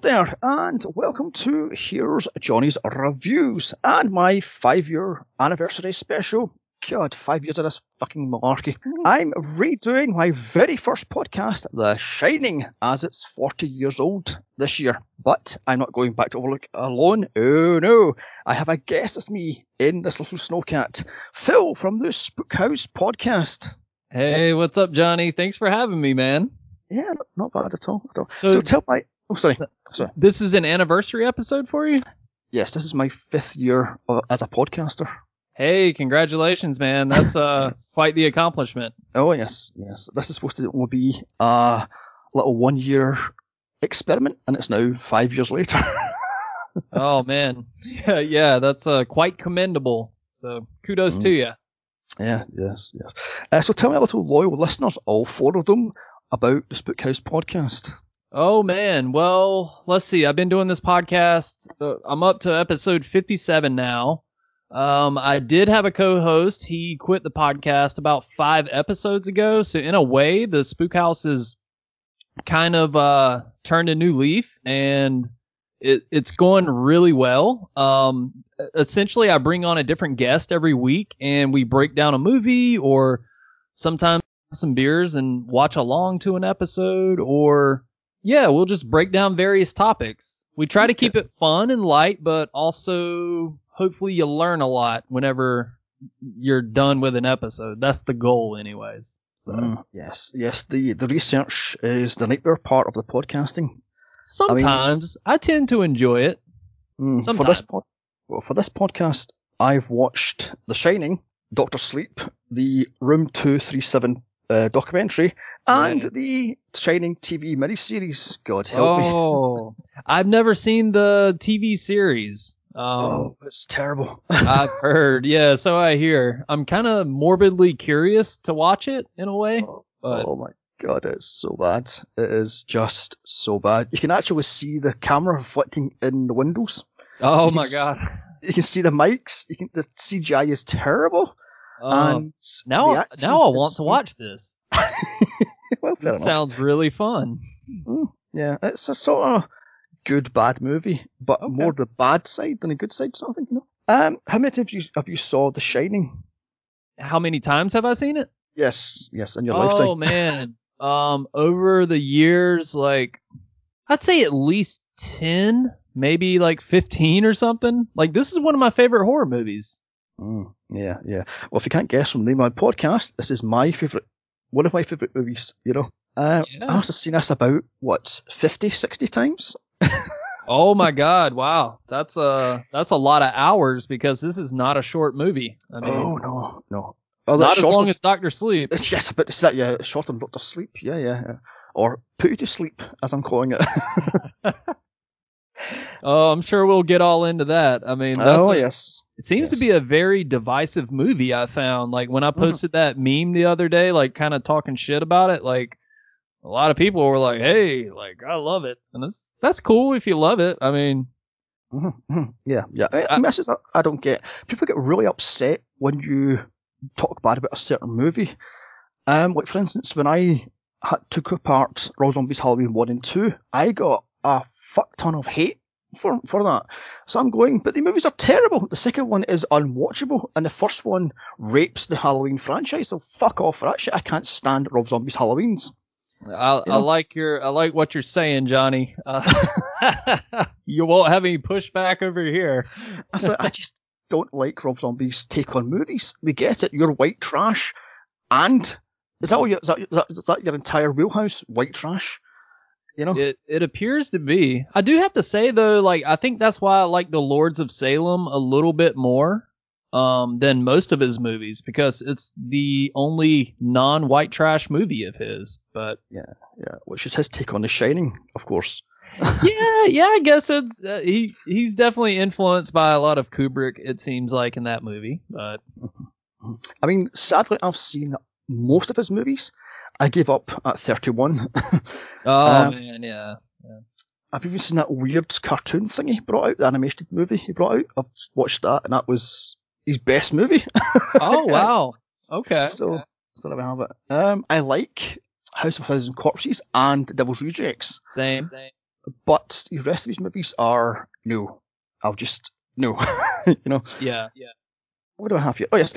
Hello there, and welcome to Here's Johnny's Reviews and my five year anniversary special. God, five years of this fucking malarkey. Mm-hmm. I'm redoing my very first podcast, The Shining, as it's 40 years old this year. But I'm not going back to Overlook alone. Oh no, I have a guest with me in this little snowcat, Phil from the Spook House podcast. Hey, what's up, Johnny? Thanks for having me, man. Yeah, not, not bad at all. At all. So- so tell my, oh sorry, sorry. This is an anniversary episode for you? Yes, this is my fifth year as a podcaster. Hey, congratulations, man. That's uh quite the accomplishment. Oh yes, yes. This is supposed to be a little one-year experiment, and it's now five years later. Oh man. Yeah, yeah, that's uh quite commendable. So kudos to you. yeah, yes, yes. Uh, so tell me a little loyal listeners, all four of them, about the Spook House podcast. Oh man. Well, let's see. I've been doing this podcast. Uh, I'm up to episode 57 now. Um, I did have a co-host. He quit the podcast about five episodes ago. So in a way, the Spook House is kind of uh turned a new leaf and it, it's going really well. Um, essentially, I bring on a different guest every week and we break down a movie or sometimes some beers and watch along to an episode or yeah, we'll just break down various topics. We try to keep it fun and light, but also hopefully you learn a lot whenever you're done with an episode. That's the goal anyways. So Mm, yes, yes. The the research is the nightmare part of the podcasting. sometimes I, tend to enjoy it. Mm, for Sometimes. this pod, well, for this podcast, I've watched The Shining, Doctor Sleep, the Room Two Three Seven uh, documentary, and Right. the Shining TV miniseries. God help me. oh, I've never seen the TV series. Um, Oh, it's terrible. I've heard, yeah, so I hear. I'm kind of morbidly curious to watch it in a way, but oh my god, it's so bad. It is just so bad. You can actually see the camera reflecting in the windows. oh my god. You can see the mics. You can the CGI is terrible. Um, now, now I want to watch this. well, This sounds really fun. Mm, yeah, it's a sort of good bad movie, but Okay. more the bad side than the good side sort of thing. You know. Um, how many times have you, have you saw The Shining? How many times have I seen it? Yes, yes, in your oh lifetime. Oh man. Um, over the years, like I'd say at least ten, maybe like fifteen or something. Like this is one of my favorite horror movies. Mm, yeah, yeah. Well, if you can't guess from the name of my podcast, this is my favorite, one of my favorite movies. You know, uh, Yeah. I must have seen this about what 50, 60 times. Oh my god, wow. That's a that's a lot of hours because this is not a short movie. I mean, oh no, no. Oh, not as long than- as Doctor Sleep. Yes, but it's that yeah, short than Doctor Sleep. Yeah, yeah, yeah. Or put you to sleep, as I'm calling it. Oh, I'm sure we'll get all into that. I mean, that's oh a- yes. It seems to be a very divisive movie. I found like when I Mm-hmm. posted that meme the other day, like kind of talking shit about it. Like a lot of people were like, "Hey, like I love it," and that's that's cool if you love it. I mean, Mhm, mhm. Yeah, yeah. I, I mean, that I don't get. People get really upset when you talk bad about a certain movie. Um, like for instance, when I had, took apart Rob Zombie's Halloween one and two, I got a fuck ton of hate for for that. So I'm going, but the movies are terrible. The second one is unwatchable, and the first one rapes the Halloween franchise. So fuck off for that shit. I can't stand Rob Zombie's Halloweens. I, I like your I like what you're saying, Johnny. Uh, you won't have any pushback over here. I said, I just don't like Rob Zombie's take on movies. We get it. You're white trash, and is that you, is that, is that, is that your entire wheelhouse? White trash. You know. It it appears to be. I do have to say though, like I think that's why I like the Lords of Salem a little bit more um than most of his movies because it's the only non-white trash movie of his. But Yeah, yeah, which is his take on The Shining, of course. yeah, yeah, I guess it's uh, he he's definitely influenced by a lot of Kubrick. It seems like in that movie, but I mean, sadly, I've seen most of his movies. I gave up at 31. oh Um, man, yeah. I've even seen that weird cartoon thing he brought out, the animated movie he brought out. I've watched that, and that was his best movie. Oh wow. Okay. So, so there we have it. Um, I like House of Thousand Corpses and Devil's Rejects. Same. but the rest of these movies are no. I'll just no. you know. Yeah, yeah. What do I have here? Oh yes.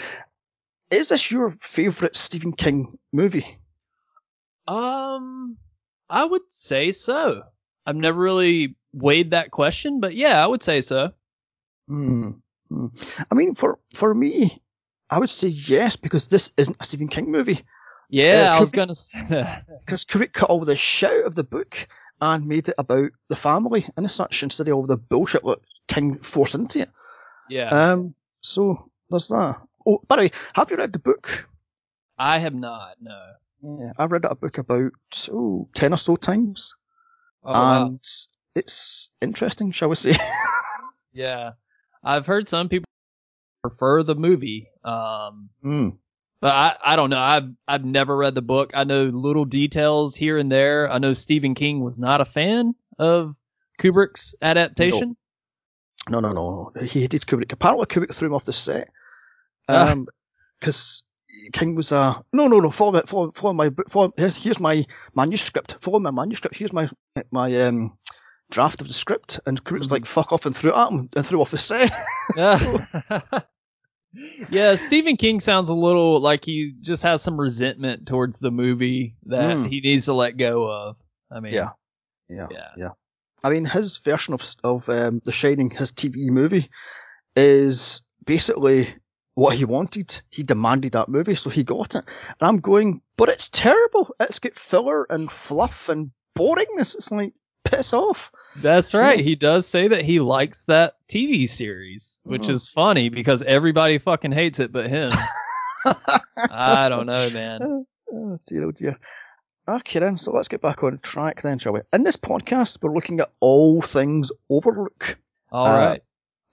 Is this your favourite Stephen King movie? Um, I would say so. I've never really weighed that question, but yeah, I would say so. Hmm. I mean, for for me, I would say yes because this isn't a Stephen King movie. Yeah, Uh, I was gonna say. Because Kubrick cut all the shit out of the book and made it about the family and such instead of all the bullshit that King forced into it. yeah, Um. So there's that. Oh, by the way, have you read the book? I have not. No. Yeah, I read that book about oh, ten or so times, Oh, wow. and it's interesting, shall we say? Yeah, I've heard some people prefer the movie. Um, Hmm. but I, I don't know. I've I've never read the book. I know little details here and there. I know Stephen King was not a fan of Kubrick's adaptation. No, no, no. He hated Kubrick. Apparently, Kubrick threw him off the set. Um, because King was a no, no, no. Follow, my- follow, follow my, book- Here's my manuscript. Follow my manuscript. Here's my my um draft of the script. And Kubrick was Mm-hmm. like, fuck off, and threw it at him and threw off the set. yeah, Stephen King sounds a little like he just has some resentment towards the movie that Mm. he needs to let go of. I mean, Yeah. Yeah, Yeah. yeah. I mean, his version of of um, The Shining, his TV movie, is basically what he wanted. He demanded that movie, so he got it. And I'm going, but it's terrible. It's got filler and fluff and boringness. It's like piss off. That's right. He does say that he likes that TV series, which Mhm. is funny because everybody fucking hates it but him. I don't know, man. Oh dear, oh dear. Okay then, so let's get back on track then, shall we? In this podcast, we're looking at all things Overlook. All Uh, right.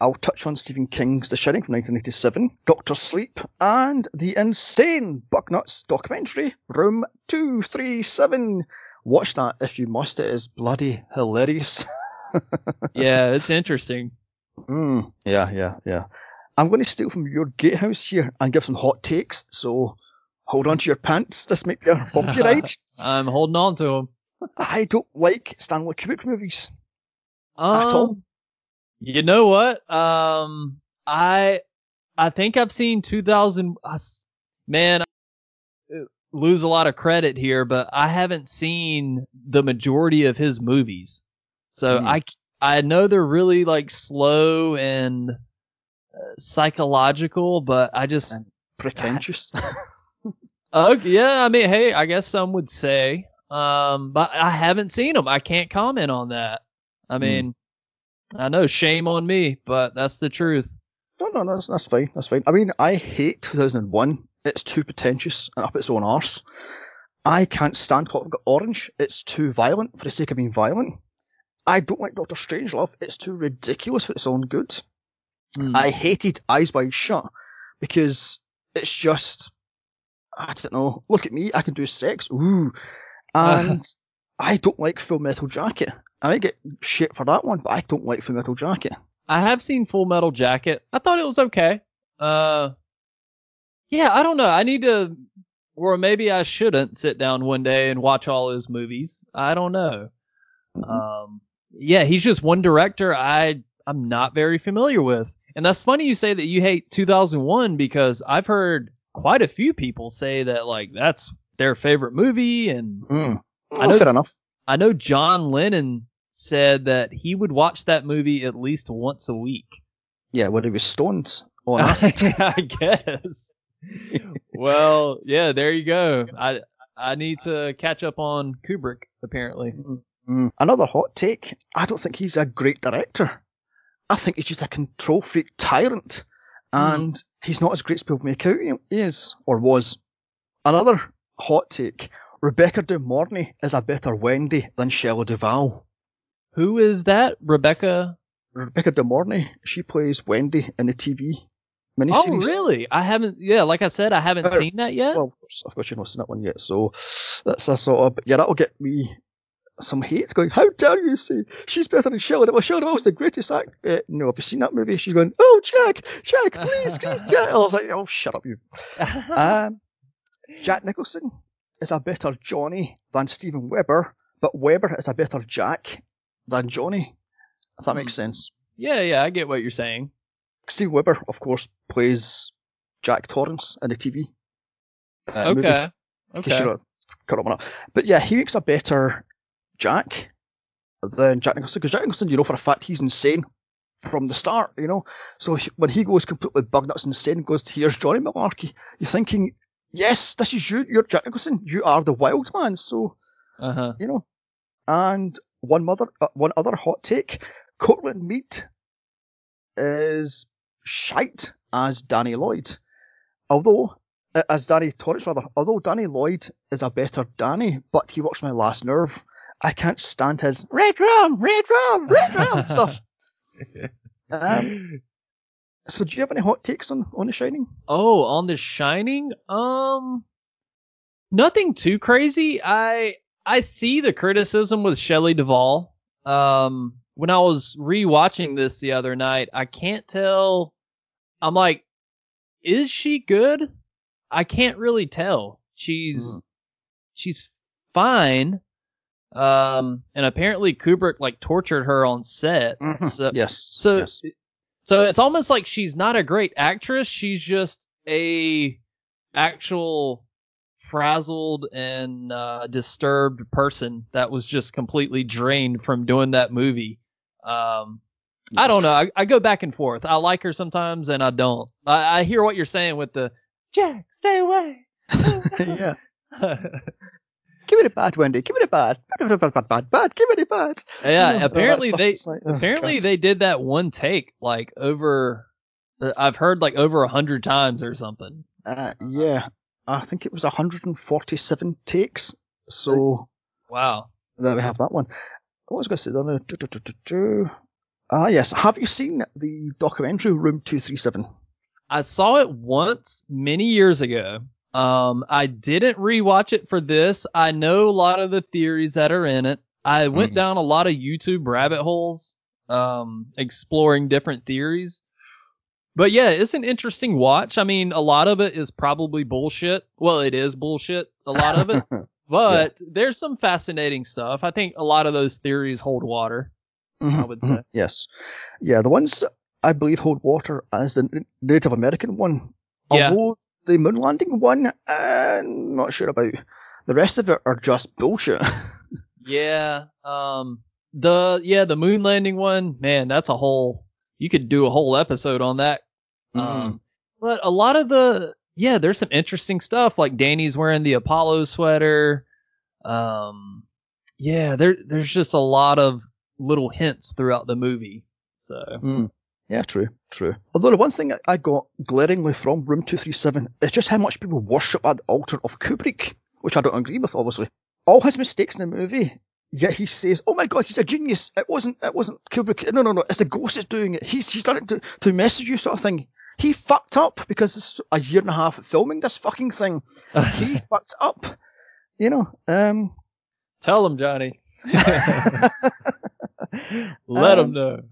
I'll touch on Stephen King's The Shining from 1987, Doctor Sleep, and the insane Bucknuts documentary, Room 237. Watch that if you must, it is bloody hilarious. Yeah, it's interesting. Mm, yeah, yeah, yeah. I'm going to steal from your gatehouse here and give some hot takes, so hold on to your pants. This might be a bumpy ride. I'm holding on to them. I don't like Stanley Kubrick movies. Um, At all? You know what? Um, I I think I've seen 2000. I s- Man, I lose a lot of credit here, but I haven't seen the majority of his movies. So I I know they're really like slow and uh, psychological, but I just And- Pretentious. Okay, yeah, I mean, hey, I guess some would say, um, but I haven't seen them. I can't comment on that. I Hmm. mean, I know, shame on me, but that's the truth. No, no, no, that's, that's fine. That's fine. I mean, I hate 2001. It's too pretentious and up its own arse. I can't stand Clockwork Orange. It's too violent for the sake of being violent. I don't like Doctor Strangelove. It's too ridiculous for its own good. Hmm. I hated Eyes Wide Shut because it's just, I don't know. Look at me. I can do sex. Ooh. And I don't like Full Metal Jacket. I might get shit for that one, but I don't like Full Metal Jacket. I have seen Full Metal Jacket. I thought it was okay. Uh, yeah, I don't know. I need to, or maybe I shouldn't sit down one day and watch all his movies. I don't know. Mhm. Um, yeah, he's just one director I I'm not very familiar with. And that's funny you say that you hate 2001 because I've heard quite a few people say that like that's their favorite movie and Mm. I know- fair enough. I know John Lennon said that he would watch that movie at least once a week. Yeah, when he was stoned on acid. I guess. well, yeah, there you go. I I need to catch up on Kubrick apparently. Mm. Another hot take. I don't think he's a great director. I think he's just a control freak tyrant, and he's not as great as people make out he is or was. Another hot take. Rebecca De Mornay is a better Wendy than Shelley Duvall. Who is that? Rebecca? Rebecca De Mornay, she plays Wendy in the TV Oh, really? I haven't. Yeah, like I said, I haven't Uh, seen that yet. Well, of course, of course you've not seen that one yet, so that's a sort of, yeah, that'll get me some hate going, how dare you say she's better than Shelley Duvall? Shelley Duvall's the greatest act. Uh, no, have you seen that movie? She's going, oh, Jack, Jack, please, please, Jack. I was like, oh, shut up, you. Um, Jack Nicholson is a better Johnny than Steven Weber, but Weber is a better Jack than Johnny, if that makes Hmm. sense. Yeah, yeah, I get what you're saying. Steve Weber, of course, plays Jack Torrance in the TV. uh, movie, okay. case Okay. not up. But yeah, he makes a better Jack than Jack Nicholson because Jack Nicholson, you know for a fact, he's insane from the start. You know, so he, when he goes completely bugged nuts and insane, goes to here's Johnny Malarkey, you're thinking, yes, this is you. You're Jack Nicholson. You are the wild man. So Uh huh. you know. And one mother, uh, one other hot take: Courtland Mead is shite as Danny Lloyd, although uh, as Danny Torrance rather. Although Danny Lloyd is a better Danny, but he works my last nerve. I can't stand his red rum, red rum, red rum stuff. Um, so do you have any hot takes on on The Shining? Oh, on The Shining, um, nothing too crazy. I I see the criticism with Shelley Duvall. Um, when I was rewatching this the other night, I can't tell. I'm like, is she good? I can't really tell. She's Mm. she's fine. Um, and apparently Kubrick like tortured her on set. Mhm. So, yes. so yes. So it's almost like she's not a great actress. She's just a actual frazzled and uh, disturbed person that was just completely drained from doing that movie. Um, I don't know. I, I go back and forth. I like her sometimes and I don't. I, I hear what you're saying with the Jack, stay away. yeah. Give it a bad, Wendy. Give it a bad. Bad, bad, bad, bad. Give it a bad. Yeah, know, apparently they like, oh, apparently God. they did that one take like over. uh, I've heard like over a hundred times or something. Uh, yeah, I think it was 147 takes. So Wow. there we have that one. What was I going to say? there do. Ah, yes. Have you seen the documentary Room 237? I saw it once many years ago. Um, I didn't rewatch it for this. I know a lot of the theories that are in it. I went Mhm. down a lot of YouTube rabbit holes, um, exploring different theories. But yeah, it's an interesting watch. I mean, a lot of it is probably bullshit. Well, it is bullshit, a lot of it. But there's some fascinating stuff. I think a lot of those theories hold water. I would say. Yes. Yeah, the ones I believe hold water as the Native American one. Yeah. Although the moon landing one, I'm not sure about. The rest of it are just bullshit. Yeah. Um. The yeah the moon landing one, man, that's a whole. You could do a whole episode on that. Um. But a lot of the yeah, there's some interesting stuff. Like Danny's wearing the Apollo sweater. Um. Yeah, there there's just a lot of little hints throughout the movie. So Mm. Yeah, true, true. Although the one thing I- got glaringly from Room 237 is just how much people worship at the altar of Kubrick, which I don't agree with, obviously. All his mistakes in the movie, yet he says, "Oh my God, he's a genius. It wasn't, it wasn't Kubrick. No, no, no. It's the ghost that's doing it. He's, he's done it to, to mess with you, sort of thing." He fucked up because it's a year and a half of filming this fucking thing. He fucked up. You know, um, tell him, Johnny. Let him Um, know.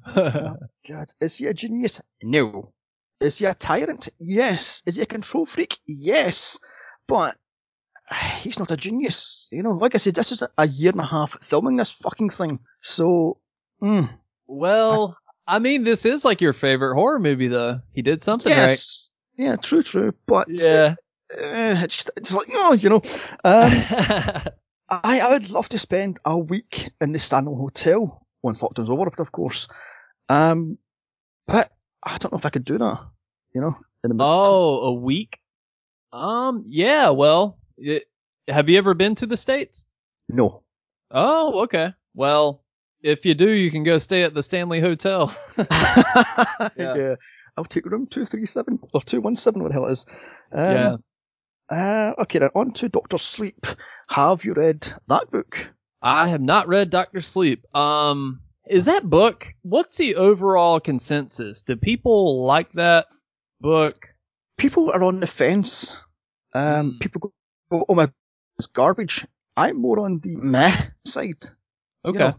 God, is he a genius? No. Is he a tyrant? Yes. Is he a control freak? Yes. But he's not a genius. You know, like I said, this is a year and a half filming this fucking thing. So, mm, well, I mean, this is like your favorite horror movie, though. He did something yes. Yeah, true, true. But. Yeah. uh, it's just, it's like, oh, you know, um, I, I would love to spend a week in the Stanley Hotel once lockdown's over, of course. Um, but I don't know if I could do that. You know, Oh, a week? Um, yeah, well, it, have you ever been to the States? no. Oh, okay. Well, if you do, you can go stay at the Stanley Hotel. yeah. I'll take room 237 or 217, what the hell it is. Um, yeah. Uh, okay, then on to Doctor Sleep. Have you read that book? I have not read Doctor Sleep. Um, is that book, what's the overall consensus? Do people like that book? People are on the fence. Um, Hmm. People go, oh my, it's garbage. I'm more on the meh side. you Okay. know.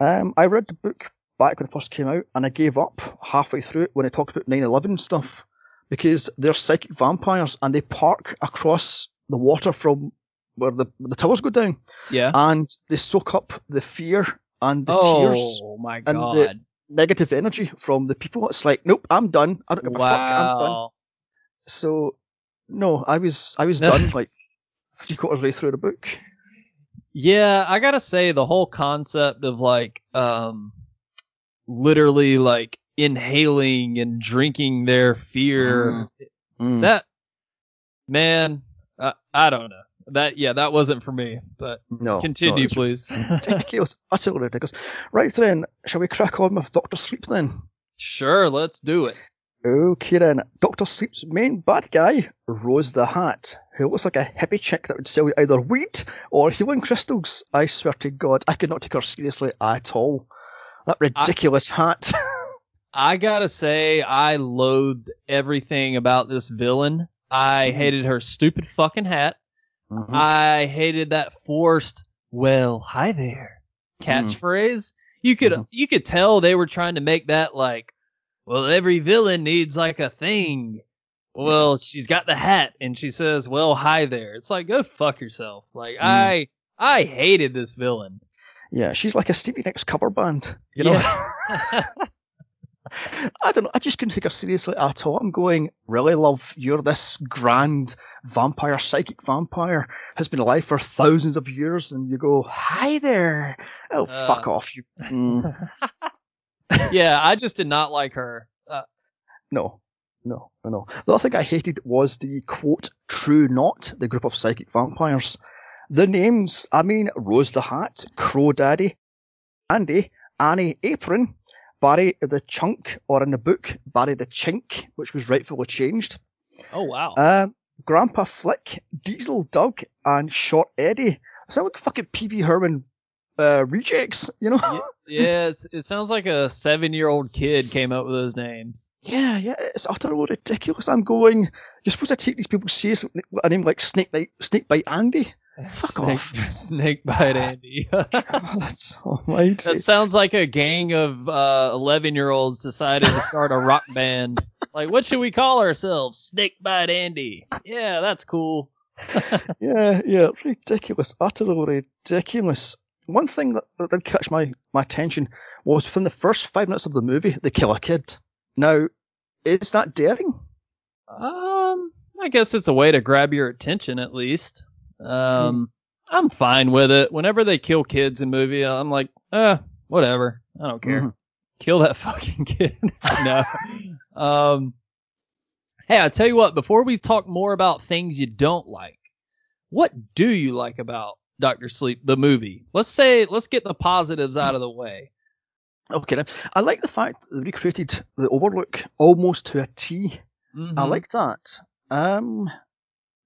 Um, I read the book back when it first came out, and I gave up halfway through it when it talked about 9/11 stuff because they're psychic vampires and they park across the water from where the the towers go down, Yeah. and they soak up the fear and the tears oh my and the- negative energy from the people. It's like, nope, I'm done. I don't give a fuck. I'm done. So, no, I was I was done like three quarters way through the book. Yeah, I gotta say the whole concept of like, um, literally like inhaling and drinking their fear. Mm. That man, I, I don't know. That yeah, that wasn't for me. But no, no, continue, it's please. ridiculous, utterly ridiculous. Right then, shall we crack on with Doctor Sleep then? sure, let's do it. Okay then, Doctor Sleep's main bad guy, Rose the Hat, who looks like a hippie chick that would sell you either weed or healing crystals. I swear to God, I could not take her seriously at all. That ridiculous hat. I gotta say, I loathed everything about this villain. I Mhm. hated her stupid fucking hat. Mhm. I hated that forced "Well, hi there" catchphrase. You could Mhm. you could tell they were trying to make that like, well, every villain needs like a thing. Well, she's got the hat and she says, "Well, hi there." It's like, go fuck yourself. Like Mm. I I hated this villain. Yeah, she's like a Stevie Nicks cover band. You know? Yeah. I don't know. I just couldn't take her seriously at all. I'm going, really, love? You're this grand vampire, psychic vampire, has been alive for thousands of years, and you go, hi there. Oh, Uh. fuck off, you. Mm, yeah, I just did not like her. Uh, no, no, no, no. The other thing I hated was the quote, True Knot, the group of psychic vampires. The names, I mean, Rose the Hat, Crow Daddy, Andy, Annie Apron, Barry the Chunk, or in the book, Barry the Chink, which was rightfully changed. oh wow. Um, Grandpa Flick, Diesel Doug, and Short Eddie. Sound like fucking Pee-wee Herman uh, rejects, you know? Yeah, it's, it sounds like a seven-year-old kid came up with those names. Yeah, yeah, it's utterly ridiculous. I'm going, you're supposed to take these people seriously. A name like Snake Bite, Snake Bite Andy? Fuck Snake, off. Snake bite Andy. Oh, that's almighty. that sounds like a gang of uh, 11-year-olds decided to start a rock band. Like, what should we call ourselves? Snake bite Andy. Yeah, that's cool. Yeah, yeah, ridiculous, utterly ridiculous. One thing that, that did catch my, my attention was within the first five minutes of the movie, they kill a kid. Now, is that daring? Um, I guess it's a way to grab your attention at least. Um, I'm fine with it. Whenever they kill kids in movie, I'm like, uh, whatever. I don't care. Mhm. Kill that fucking kid. no. Um, hey, I tell you what, before we talk more about things you don't like, what do you like about Doctor Sleep, the movie? Let's say, let's get the positives out of the way. Okay. I like the fact that they recreated the Overlook almost to a T. I Mhm. like that. Um,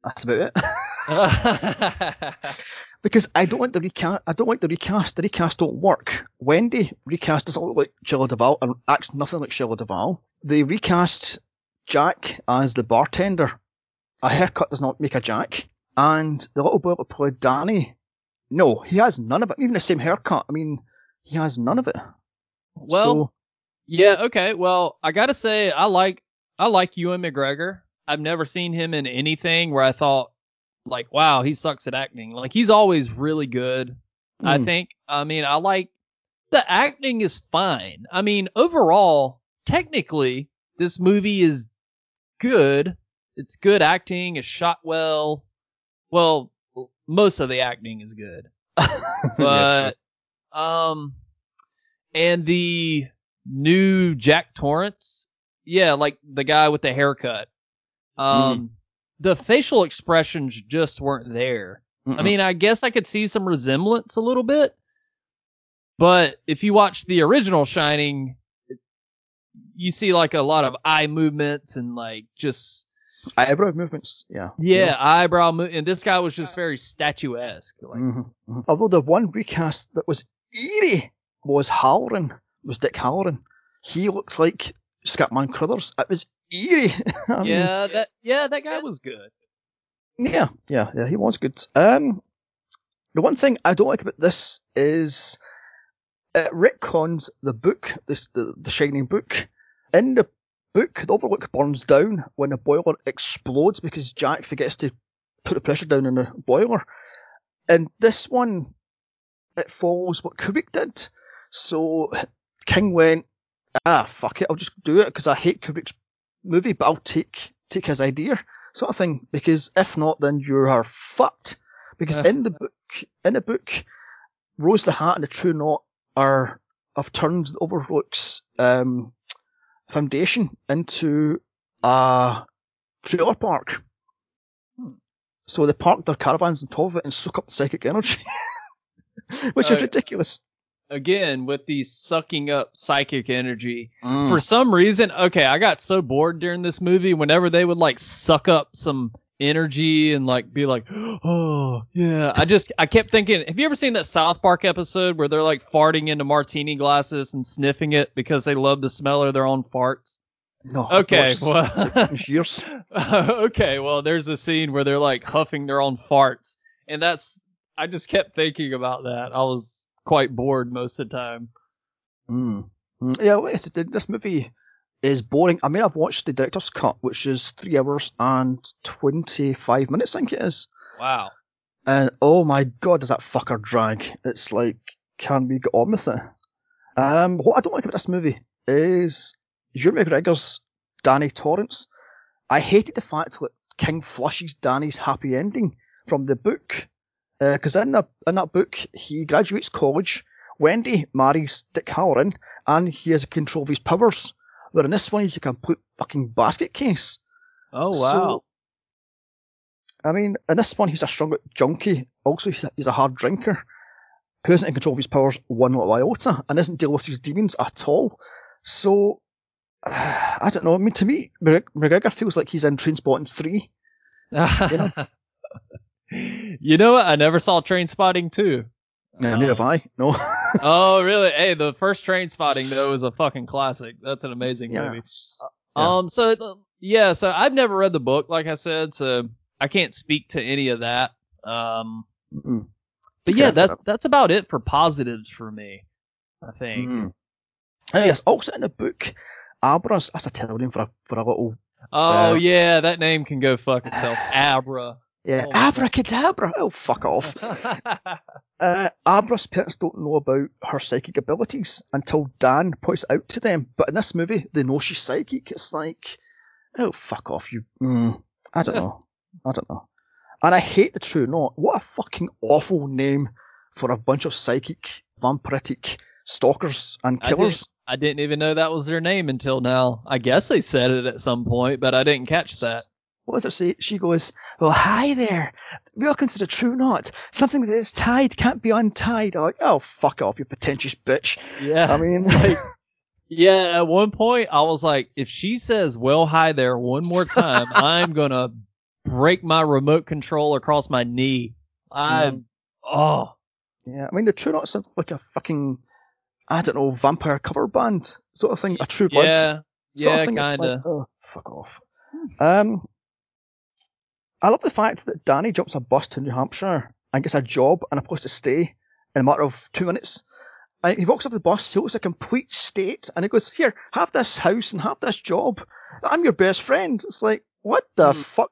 that's about it. because I don't like the recast. I don't like the recast. The recast don't work. Wendy recast doesn't look like Sheila Duvall and acts nothing like Sheila Duvall. They recast Jack as the bartender. A haircut does not make a Jack. And the little boy that played Danny, no, he has none of it. Even the same haircut. I mean, he has none of it. well, So, Yeah, okay. Well, I gotta say, I like I like Ewan McGregor. I've never seen him in anything where I thought, like, wow, he sucks at acting. Like he's always really good. I mm, think. I mean, I like the acting is fine. I mean, overall, technically, this movie is good. It's good acting. It's shot well. Well, most of the acting is good yeah, but um and the new Jack Torrance, yeah, like the guy with the haircut. Um the facial expressions just weren't there. sure. I mean, I guess I could see some resemblance a little bit, but if you watch the original Shining, you see like a lot of eye movements and like just eyebrow movements. Yeah. yeah, eyebrow mo- and this guy was just very statuesque. Like, Mhm, mhm. Although the one recast that was eerie was Hallorann, was Dick Hallorann. He looks like Scatman Crothers. It was eerie. I mean, yeah, that yeah, that guy was good. yeah, yeah, yeah, he was good. Um, the one thing I don't like about this is it retcons the book, this the, the Shining book. In the book, the Overlook burns down when the boiler explodes because Jack forgets to put the pressure down in the boiler. And this one, it follows what Kubrick did. So King went, ah, fuck it, I'll just do it because I hate Kubrick's movie, but I'll take take his idea, sort of thing. Because if not, then you are fucked. Because Yeah. in the book, in the book, Rose the Hat and the True Knot are have turned the Overlook's um, foundation into a trailer park. So they park their caravans on top of it and suck up the psychic energy, which is ridiculous. Again, with the sucking up psychic energy. Mm. For some reason, okay, I got so bored during this movie whenever they would like suck up some energy and like be like, oh, yeah. I just, I kept thinking, have you ever seen that South Park episode where they're like farting into martini glasses and sniffing it because they love the smell of their own farts? No. Okay, well- years. okay, well, there's a scene where they're like huffing their own farts, and that's I just kept thinking about that. I was quite bored most of the time. Mm. Yeah, this movie is boring. I mean, I've watched the director's cut, which is three hours and twenty-five minutes, I think it is. Wow. And oh my god, does that fucker drag? It's like, can we get on with it? Um, what I don't like about this movie is Ewan McGregor's Danny Torrance. I hated the fact that King flushes Danny's happy ending from the book. Uh, because in, the, in that book, he graduates college, Wendy marries Dick Hallorann, and he has control of his powers. Where in this one, he's a complete fucking basket case. Oh wow. So, I mean, in this one, he's a strong junkie. Also, he's a, he's a hard drinker who isn't in control of his powers one little iota and isn't dealing with his demons at all. So, I don't know. I mean, to me, McGregor feels like he's in Trainspotting 3. you know what? I never saw Trainspotting too. Yeah, neither have I. No. oh really? Hey, the first Trainspotting though is a fucking classic. That's an amazing yeah. movie. Yeah. Um, so yeah, so I've never read the book, like I said, so I can't speak to any of that. Um, Mm-mm. but yeah, fair that's that's about it for positives for me. I think. Mm. Yes, also in the book, Abra's, that's a terrible name for a, for a little, Oh Uh, yeah, that name can go fuck itself. Abra. Yeah, Oh, abracadabra. Oh, fuck off. Uh, Abra's parents don't know about her psychic abilities until Dan points out to them. But in this movie, they know she's psychic. It's like, oh, fuck off, you. Mm, I don't know. I don't know. And I hate the True Knot. What a fucking awful name for a bunch of psychic, vampiric stalkers and I didn't- killers. I didn't even know that was their name until now. I guess they said it at some point, but I didn't catch that. What does it say? She goes, Well, hi there. Welcome to the True Knot. Something that is tied can't be untied. I'm like, oh, fuck off, you pretentious bitch. Yeah. I mean, Like, yeah, at one point I was like, if she says "well hi there" one more time, I'm gonna break my remote control across my knee. I'm oh Yeah, I mean the True Knot sounds like a fucking I don't know vampire cover band sort of thing, a True Blood yeah sort yeah of thing. Kinda. like, oh, fuck off. Um, I love the fact that Danny jumps a bus to New Hampshire and gets a job and a place to stay in a matter of two minutes. And he walks off the bus, he looks a complete state, and he goes, "Here, have this house and have this job. I'm your best friend." It's like, what the Hmm. fuck?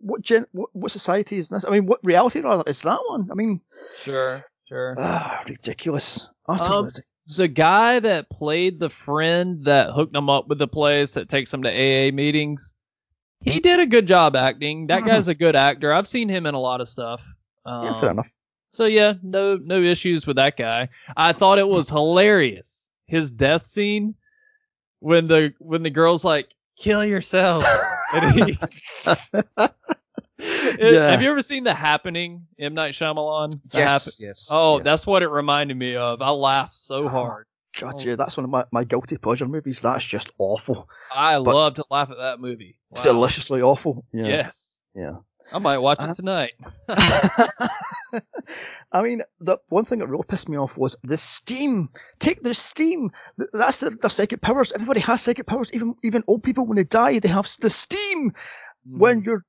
What gen? What, what society is this? I mean, what reality rather is that one? I mean, Sure, sure. Ah, ridiculous. Utterly Um, ridiculous. the guy that played the friend that hooked him up with the place that takes him to AA meetings, he did a good job acting. That Mhm. guy's a good actor. I've seen him in a lot of stuff. Um, yeah, fair enough. So yeah, no no issues with that guy. I thought it was hilarious his death scene when the when the girl's like kill yourself. he, Yeah. Have you ever seen The Happening? M Night Shyamalan. The yes, yes. Oh, yes. that's what it reminded me of. I laughed so hard. God, yeah, that's one of my, my guilty pleasure movies. That's just awful. I But- love to laugh at that movie. It's Wow. deliciously awful. Yeah. Yes. Yeah. I might watch Uh, it tonight. I mean, the one thing that really pissed me off was the steam. Take the steam. That's their, their psychic powers. Everybody has psychic powers. Even even old people when they die, they have the steam. Mm. When your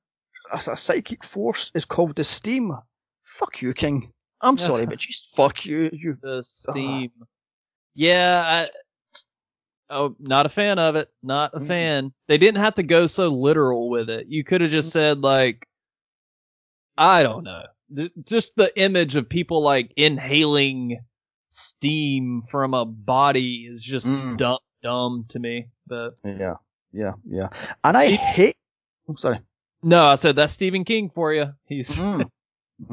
a, a psychic force is called the steam, fuck you, King. I'm sorry, but just fuck you. You the steam. Yeah, I oh not a fan of it. Not a Mm. fan. They didn't have to go so literal with it. You could have just said like I don't know. Th- Just the image of people like inhaling steam from a body is just Mm. dumb, dumb to me. But Yeah, yeah, yeah. And I hate. I'm sorry. no, I said that's Stephen King for you. He's Mm.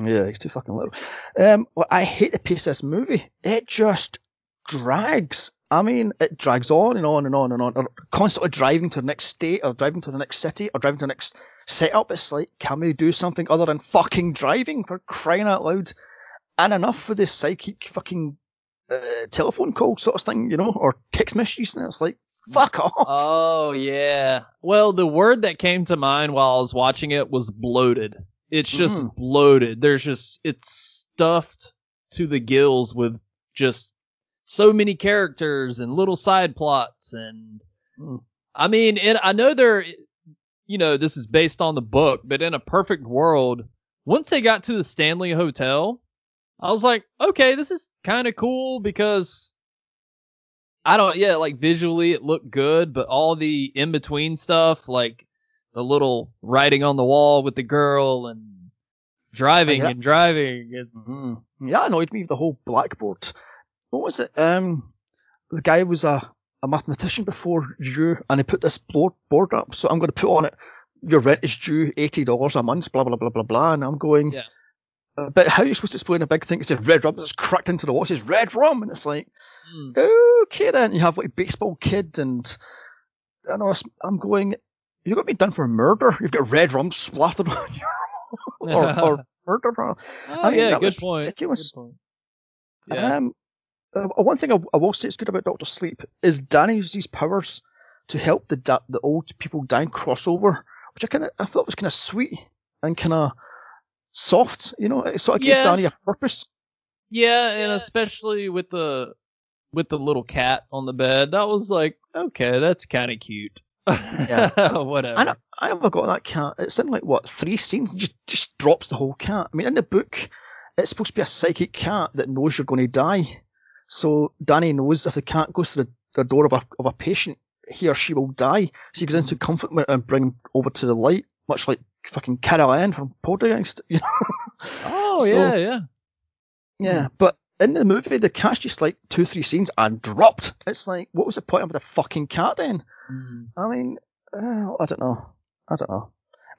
yeah, he's too fucking little. Um, well, I hate the pace of this movie. It just drags. I mean, it drags on and on and on and on. Or constantly driving to the next state, or driving to the next city, or driving to the next setup. It's like, can we do something other than fucking driving for crying out loud? And enough for this psychic fucking uh, telephone call sort of thing, you know, or text messages. And it's like, fuck off. Oh yeah. Well, the word that came to mind while I was watching it was bloated. It's just Mm. bloated. There's just it's stuffed to the gills with just so many characters and little side plots and Mm. I mean, and I know they're you know, this is based on the book, but in a perfect world, once they got to the Stanley Hotel, I was like, okay, this is kind of cool because I don't, yeah, like visually it looked good, but all the in between stuff, like the little writing on the wall with the girl and driving Yeah. and driving. It, Mhm. Yeah, it annoyed me with the whole blackboard. What was it? Um, the guy was a, a mathematician before you, and he put this board, board up. So I'm going to put on it, your rent is due eighty dollars a month, blah blah blah blah blah. And I'm going, Yeah. "Uh, But how are you supposed to explain a big thing? It says red rum. It's cracked into the wall. It says red rum, and it's like, mm, okay then. You have like a baseball kid, and I know I'm going. You got me done for murder. You've got red rum splattered on your or, or murder. oh, I mean, yeah, good was point. ridiculous. Good point. Yeah. Um, uh, one thing I, I will say is good about Doctor Sleep is Danny uses his powers to help the da- the old people dying crossover, which I kind of I thought was kind of sweet and kind of soft. You know, it sort of gives Yeah. Danny a purpose. Yeah, and especially with the with the little cat on the bed, that was like, okay, that's kind of cute. Yeah. Whatever. I know, I never got that cat. It's in like what three scenes, just just drops the whole cat. I mean, in the book, it's supposed to be a psychic cat that knows you're going to die. So Danny knows if the cat goes to the, the door of a of a patient, he or she will die. So he goes into mm-hmm. comfort and bring him over to the light, much like fucking Carol Anne from Poltergeist. You know? oh So- yeah, yeah. Yeah, mm. but in the movie, the cat's just like two, three scenes and dropped. It's like, what was the point of the fucking cat then? Mm. I mean, uh, I don't know. I don't know.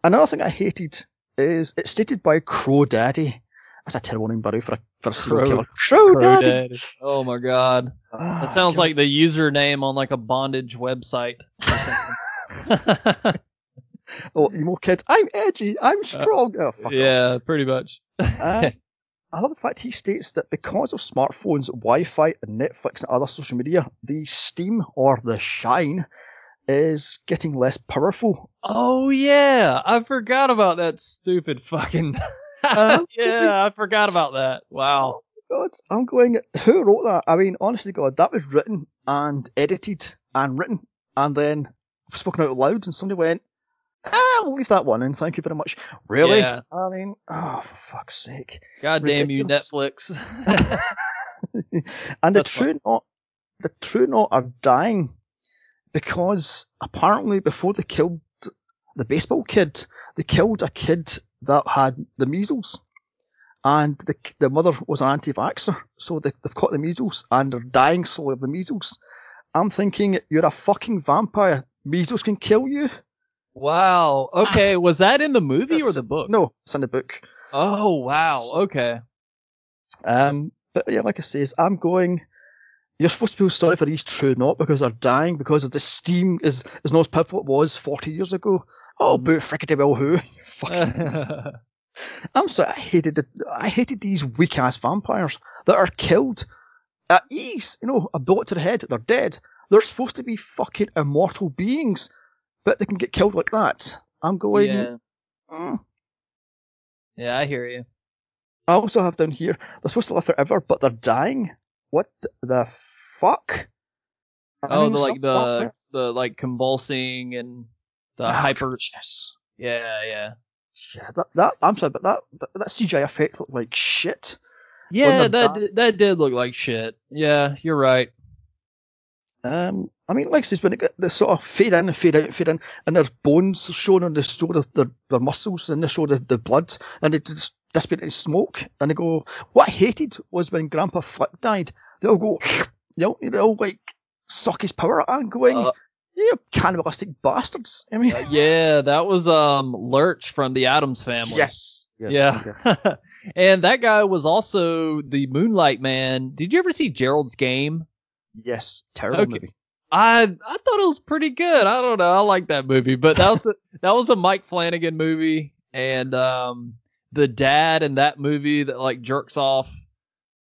Another thing I hated is it's stated by Crow Daddy. That's a terrible name, buddy, for a for a serial Crow- killer. Crow, Crow Daddy. Daddy. Oh my god. Ah, That sounds God. like the username on like a bondage website. or something. oh, emo kids. I'm edgy. I'm strong. oh, fuck off. yeah, pretty much. Uh, I love the fact he states that because of smartphones, Wi-Fi, and Netflix and other social media, the Steam or the Shine is getting less powerful. Oh yeah, I forgot about that stupid fucking. Uh, yeah, I forgot about that. Wow. God, I'm going. Who wrote that? I mean, honestly, God, that was written and edited and written and then spoken out loud, and somebody went, "Ah, we'll leave that one in. Thank you very much." Really? Yeah. I mean, oh, for fuck's sake! God damn you, Netflix. and the That's True Knot, the True Knot are dying because apparently before they killed the baseball kid, they killed a kid that had the measles. And the the mother was an anti-vaxxer, so they, they've caught the measles and they're dying slowly of the measles. I'm thinking you're a fucking vampire. Measles can kill you. wow. Okay, was that in the movie or the book? No, it's in the book. Oh wow. Okay. Um, but yeah, like I says, I'm going. You're supposed to feel sorry for these True Knot because they're dying because of the steam is is not as powerful as it was 40 years ago. Oh, boo, frickety well who? Fucking. I'm sorry, I hated the, I hated these weak ass vampires that are killed at ease. You know, a bullet to the head, they're dead. They're supposed to be fucking immortal beings, but they can get killed like that. I'm going. yeah. "Mm." Yeah, I hear you. I also have down here, they're supposed to live forever, but they're dying. What the fuck? I Oh, mean, the like the the like convulsing and the Ah, hyper. goodness. Yeah, yeah. Yeah, that, that I'm sorry, but that that, that CGI effect looked like shit. Yeah, that di- did- that did look like shit. Yeah, you're right. Um, I mean, like I says, when it get they sort of fade in and fade out, and fade in, and there's bones shown and they show the, their, their muscles and they show the, the blood and they just dissipate in smoke and they go. What I hated was when Grandpa Flick died. they'll go, you know, they'll like suck his power out and going, Uh, you cannibalistic bastards. I mean, Uh, yeah, that was um Lurch from the Addams family. yes, yes, Yeah. and that guy was also the Moonlight Man. Did you ever see Gerald's Game? yes, terrible Okay. movie. I I thought it was pretty good. I don't know. I like that movie, but that was a, that was a Mike Flanagan movie, and um the dad in that movie that like jerks off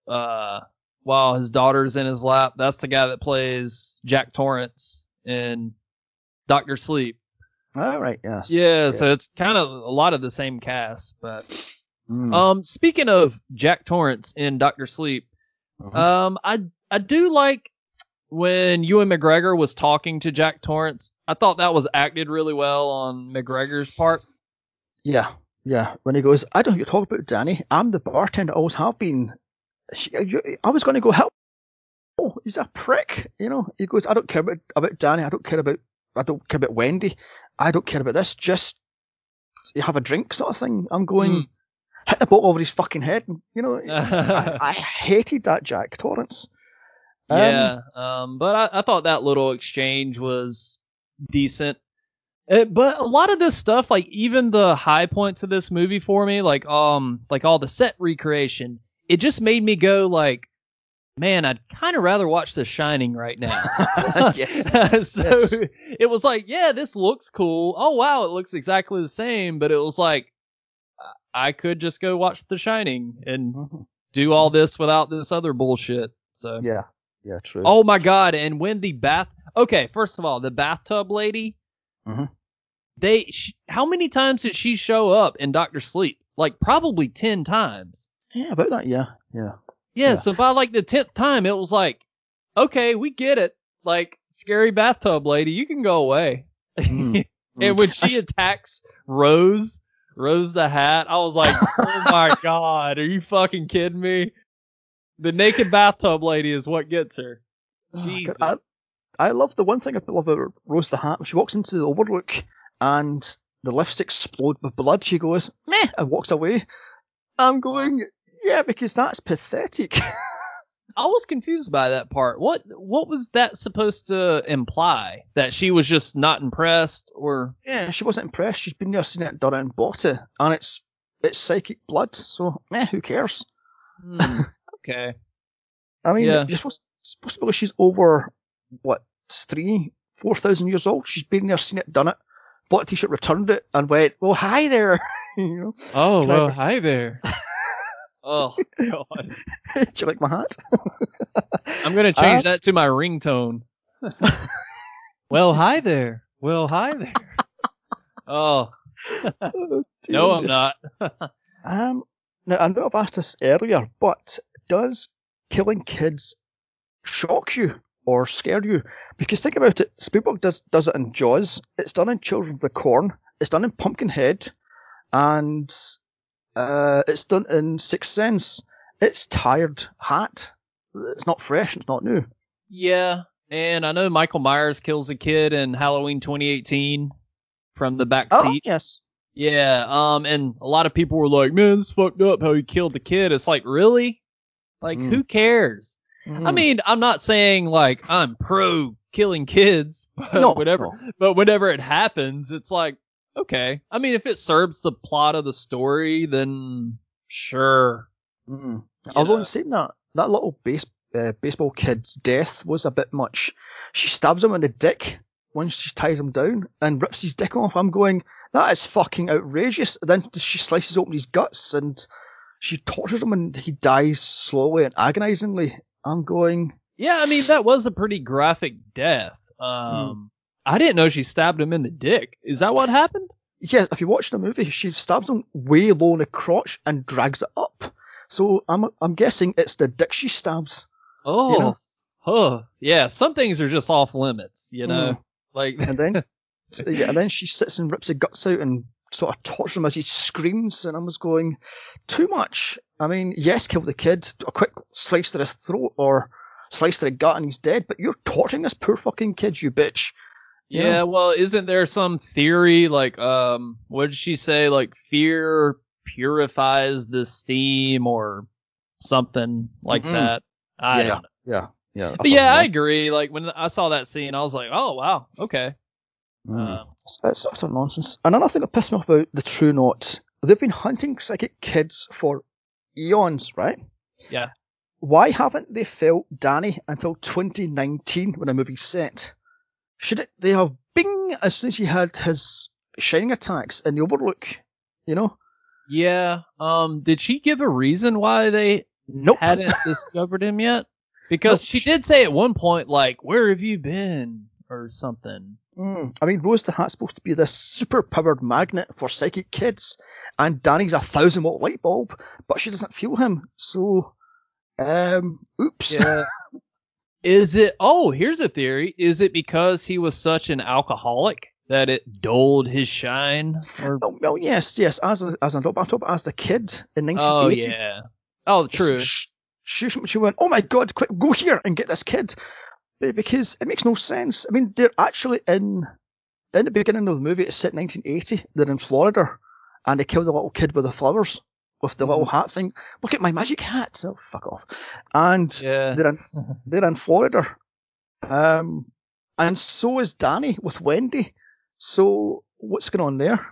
uh while his daughter's in his lap. That's the guy that plays Jack Torrance in Doctor Sleep. All right, yes. Yeah, so it's kind of a lot of the same cast, but Mm. um speaking of Jack Torrance in Doctor Sleep, Mhm. um I I do like when Ewan McGregor was talking to Jack Torrance. I thought that was acted really well on McGregor's part. Yeah, yeah. When he goes, I don't know you're talking about, Danny. I'm the bartender, always have been. I was going to go help. Oh, he's a prick. You know, he goes, I don't care about, about Danny. I don't care about, I don't care about Wendy. I don't care about this. Just you have a drink sort of thing. I'm going, Mm. hit the bottle over his fucking head. And, you know, I, I hated that Jack Torrance. Um, yeah, um, but I, I thought that little exchange was decent. Uh, but a lot of this stuff, like even the high points of this movie for me, like um, like all the set recreation, it just made me go like, man, I'd kind of rather watch The Shining right now. Yes. so Yes. it was like, yeah, this looks cool. Oh wow, it looks exactly the same. But it was like, I could just go watch The Shining and Mhm. do all this without this other bullshit. So. Yeah, yeah, true. Oh my god! And when the bath, okay, first of all, the bathtub lady, Mhm. they, sh- how many times did she show up in Doctor Sleep? Like probably ten times. Yeah, about that, yeah, yeah. Yeah, Yeah. So by like the tenth time, it was like, okay, we get it. Like scary bathtub lady, you can go away. Mm. and when she sh- attacks Rose, Rose the hat, I was like, oh my god, are you fucking kidding me? The naked bathtub lady is what gets her. Oh Jesus. I, I love the one thing I love about Rose the Hat. She walks into the Overlook and the lifts explode with blood, she goes meh and walks away. I'm going yeah because that's pathetic. I was confused by that part. What what was that supposed to imply? That she was just not impressed or yeah, she wasn't impressed. She's been there, seen it, done it, and bought it, and it's it's psychic blood. So meh, who cares? Hmm, okay. I mean, Yeah. you're supposed, supposed to believe she's over what three, four thousand years old. She's been there, seen it, done it, bought a t-shirt, returned it, and went, well, hi there. you know, Oh Can I- well, hi there. Oh god. do you like my hat? I'm gonna change Uh, that to my ringtone. well, hi there. Well, hi there. Oh Oh, no. I'm not. Um, now I know I've asked this earlier, but does killing kids shock you or scare you? Because think about it, Spielberg does does it in Jaws. It's done in Children of the Corn. It's done in Pumpkinhead, and uh, it's done in Sixth Sense. It's tired hat. It's not fresh. It's not new. yeah, and I know Michael Myers kills a kid in Halloween 2018 from the back seat. Oh seat. yes. Yeah, um, and a lot of people were like, "Man, this is fucked up how he killed the kid." It's like, really? Like, Mm. who cares? I Mm. mean, I'm not saying like I'm pro killing kids, but No, whatever. no. But whenever it happens, it's like, okay. I mean, if it serves the plot of the story, then sure. Mm. You Although in saying that, that little base, uh, baseball kid's death was a bit much. She stabs him in the dick when she ties him down and rips his dick off. I'm going, that is fucking outrageous. And then she slices open his guts and she tortures him and he dies slowly and agonizingly. I'm going, Yeah, I mean that was a pretty graphic death. Hmm. Um, I didn't know she stabbed him in the dick. Is that what happened? yeah, if you watch the movie, she stabs him way low in the crotch and drags it up. So I'm I'm guessing it's the dick she stabs. Oh, You know? huh. Yeah, some things are just off limits, you know. Mm. Like, And then yeah, and then she sits and rips the guts out and sort of tortures him as he screams. And I was going, too much. I mean, yes, kill the kid, a quick slice to the throat or slice to the gut and he's dead. But you're torturing this poor fucking kid, you bitch. You Yeah, know? well, isn't there some theory like um what did she say like fear purifies the steam or something like Mhm. that? I Yeah. don't know. Yeah, yeah. But yeah, I agree. Like when I saw that scene, I was like, oh wow, okay. Mm. Uh, It's, it's utter nonsense. And another thing that pissed me off about the True Knots, they've been hunting psychic kids for eons, right? Yeah. Why haven't they felt Danny until 2019 when a movie's set? Should it, they have bing as soon as he had his shining attacks in the Overlook? You know? yeah. Um, did she give a reason why they Nope. hadn't discovered him yet? Because Nope. she did say at one point, like, "Where have you been?" or something. Mm. I mean, Rose the Hat's supposed to be this super powered magnet for psychic kids, and Danny's a thousand watt light bulb, but she doesn't feel him. So, um, oops. Yeah. Is it? Oh, here's a theory. Is it because he was such an alcoholic that it dulled his shine? Or Oh, well, yes, yes. As a, as an adult, but I'm talking about as the kid in 1980. oh 1980. yeah. Oh, true. She, she, she went, oh my god, quick, go here and get this kid. Because it makes no sense. I mean, they're actually in, in the beginning of the movie, it's set 1980, they're in Florida, and they kill the little kid with the flowers, with the little hat thing. Look at my magic hat. So fuck off. And Yeah. they're in, they're in Florida. Um, and so is Danny with Wendy. So what's going on there?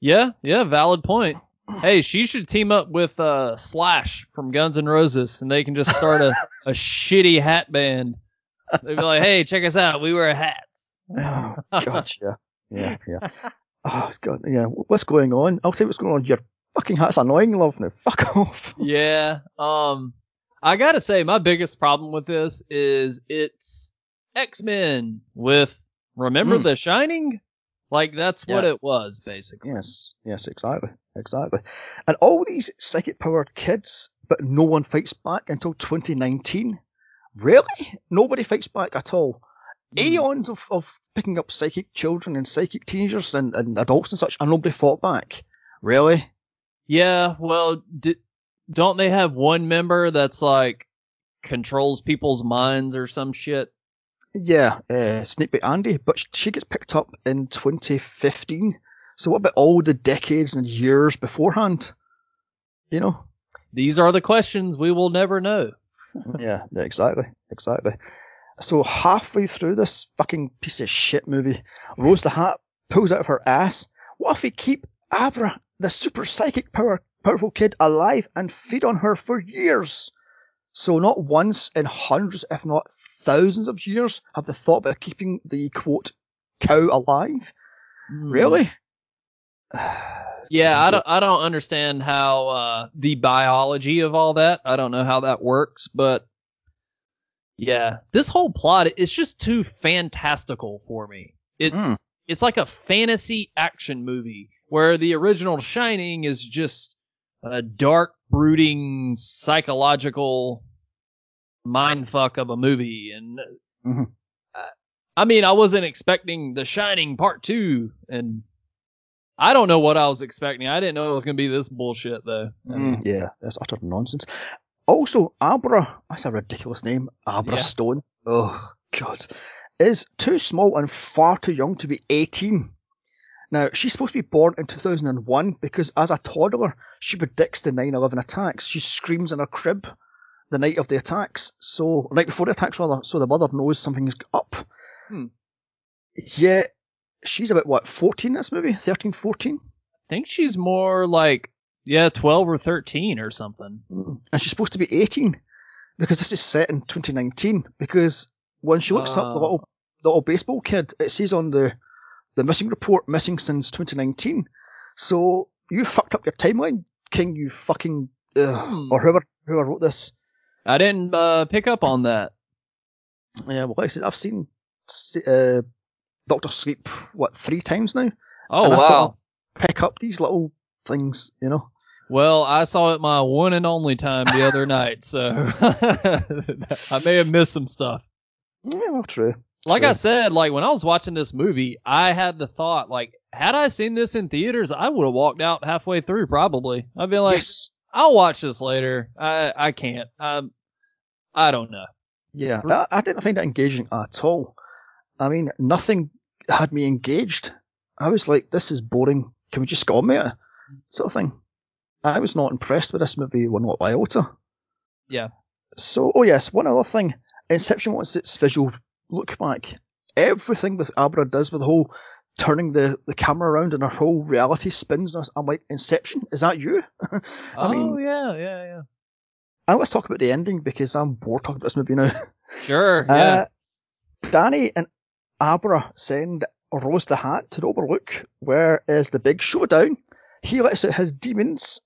Yeah. Yeah. Valid point. Hey, she should team up with uh, Slash from Guns N' Roses, and they can just start a, a shitty hat band. They'd be like, "Hey, check us out. We wear hats." Oh, God, yeah. Yeah, yeah. Oh, God, yeah. What's going on? I'll tell you what's going on. Your fucking hat's annoying, love. Now, fuck off. Yeah. Um, I gotta say, my biggest problem with this is it's X Men with Remember Mm. the Shining. Like that's what it was basically. Yes, yes, exactly, exactly. And all these psychic powered kids, but no one fights back until 2019. Really? Nobody fights back at all. Mm. Aeons of, of picking up psychic children and psychic teenagers and, and adults and such, and nobody fought back. Really? Yeah. Well, d- don't they have one member that's like controls people's minds or some shit? Yeah, uh, Snakebite Andi, but she gets picked up in 2015. So what about all the decades and years beforehand? You know? These are the questions we will never know. yeah, yeah, exactly, exactly. So halfway through this fucking piece of shit movie, Rose the Hat pulls out of her ass. What if we keep Abra, the super psychic power, powerful kid, alive and feed on her for years? So not once in hundreds, if not thousands of years, have they thought about keeping the quote cow alive? Hmm. Really? Yeah, I don't I don't understand how uh the biology of all that. I don't know how that works, but yeah, this whole plot is just too fantastical for me. It's Mm. it's like a fantasy action movie where the original Shining is just a dark, brooding, psychological mindfuck of a movie and Mhm. uh, I mean, I wasn't expecting The Shining Part 2 and I don't know what I was expecting. I didn't know it was going to be this bullshit though. I mean, Mm, yeah, that's utter nonsense. Also, Abra, that's a ridiculous name. Abra Yeah. Stone. Oh, God. Is too small and far too young to be 18. Now, she's supposed to be born in 2001 because as a toddler, she predicts the 9 11 attacks. She screams in her crib the night of the attacks. So, night before the attacks, rather, so the mother knows something's up. Hmm. Yet, she's about, what, 14 in this movie? 13, 14? I think she's more like yeah, 12 or 13 or something. Mm. And she's supposed to be 18 because this is set in 2019. Because when she looks up the little the little baseball kid, it says on the the missing report missing since 2019. So you fucked up your timeline, King. You fucking ugh, Hmm. or whoever whoever wrote this. I didn't uh, pick up on that. Yeah, well, like I said, I've seen uh, Doctor Sleep what three times now. Oh I sort wow. of Pick up these little things, you know. Well, I saw it my one and only time the other night, so I may have missed some stuff. Yeah, well, true. Like True. I said, like when I was watching this movie, I had the thought, like, had I seen this in theaters, I would have walked out halfway through probably. I'd be like, yes. I'll watch this later. I I can't. Um, I don't know. Yeah, I, I didn't find it engaging at all. I mean, nothing had me engaged. I was like, this is boring. Can we just go on with? Sort of thing. I was not impressed with this movie one iota. Yeah. So, oh yes, one other thing. Inception wants its visual look back. Everything with Abra does with the whole turning the, the camera around and her whole reality spins. I'm like, Inception, is that you? I oh, mean, yeah, yeah, yeah. And let's talk about the ending because I'm bored talking about this movie now. Sure, yeah. Uh, Danny and Abra send Rose the Hat to the Overlook, where is the big showdown. He lets out his demons,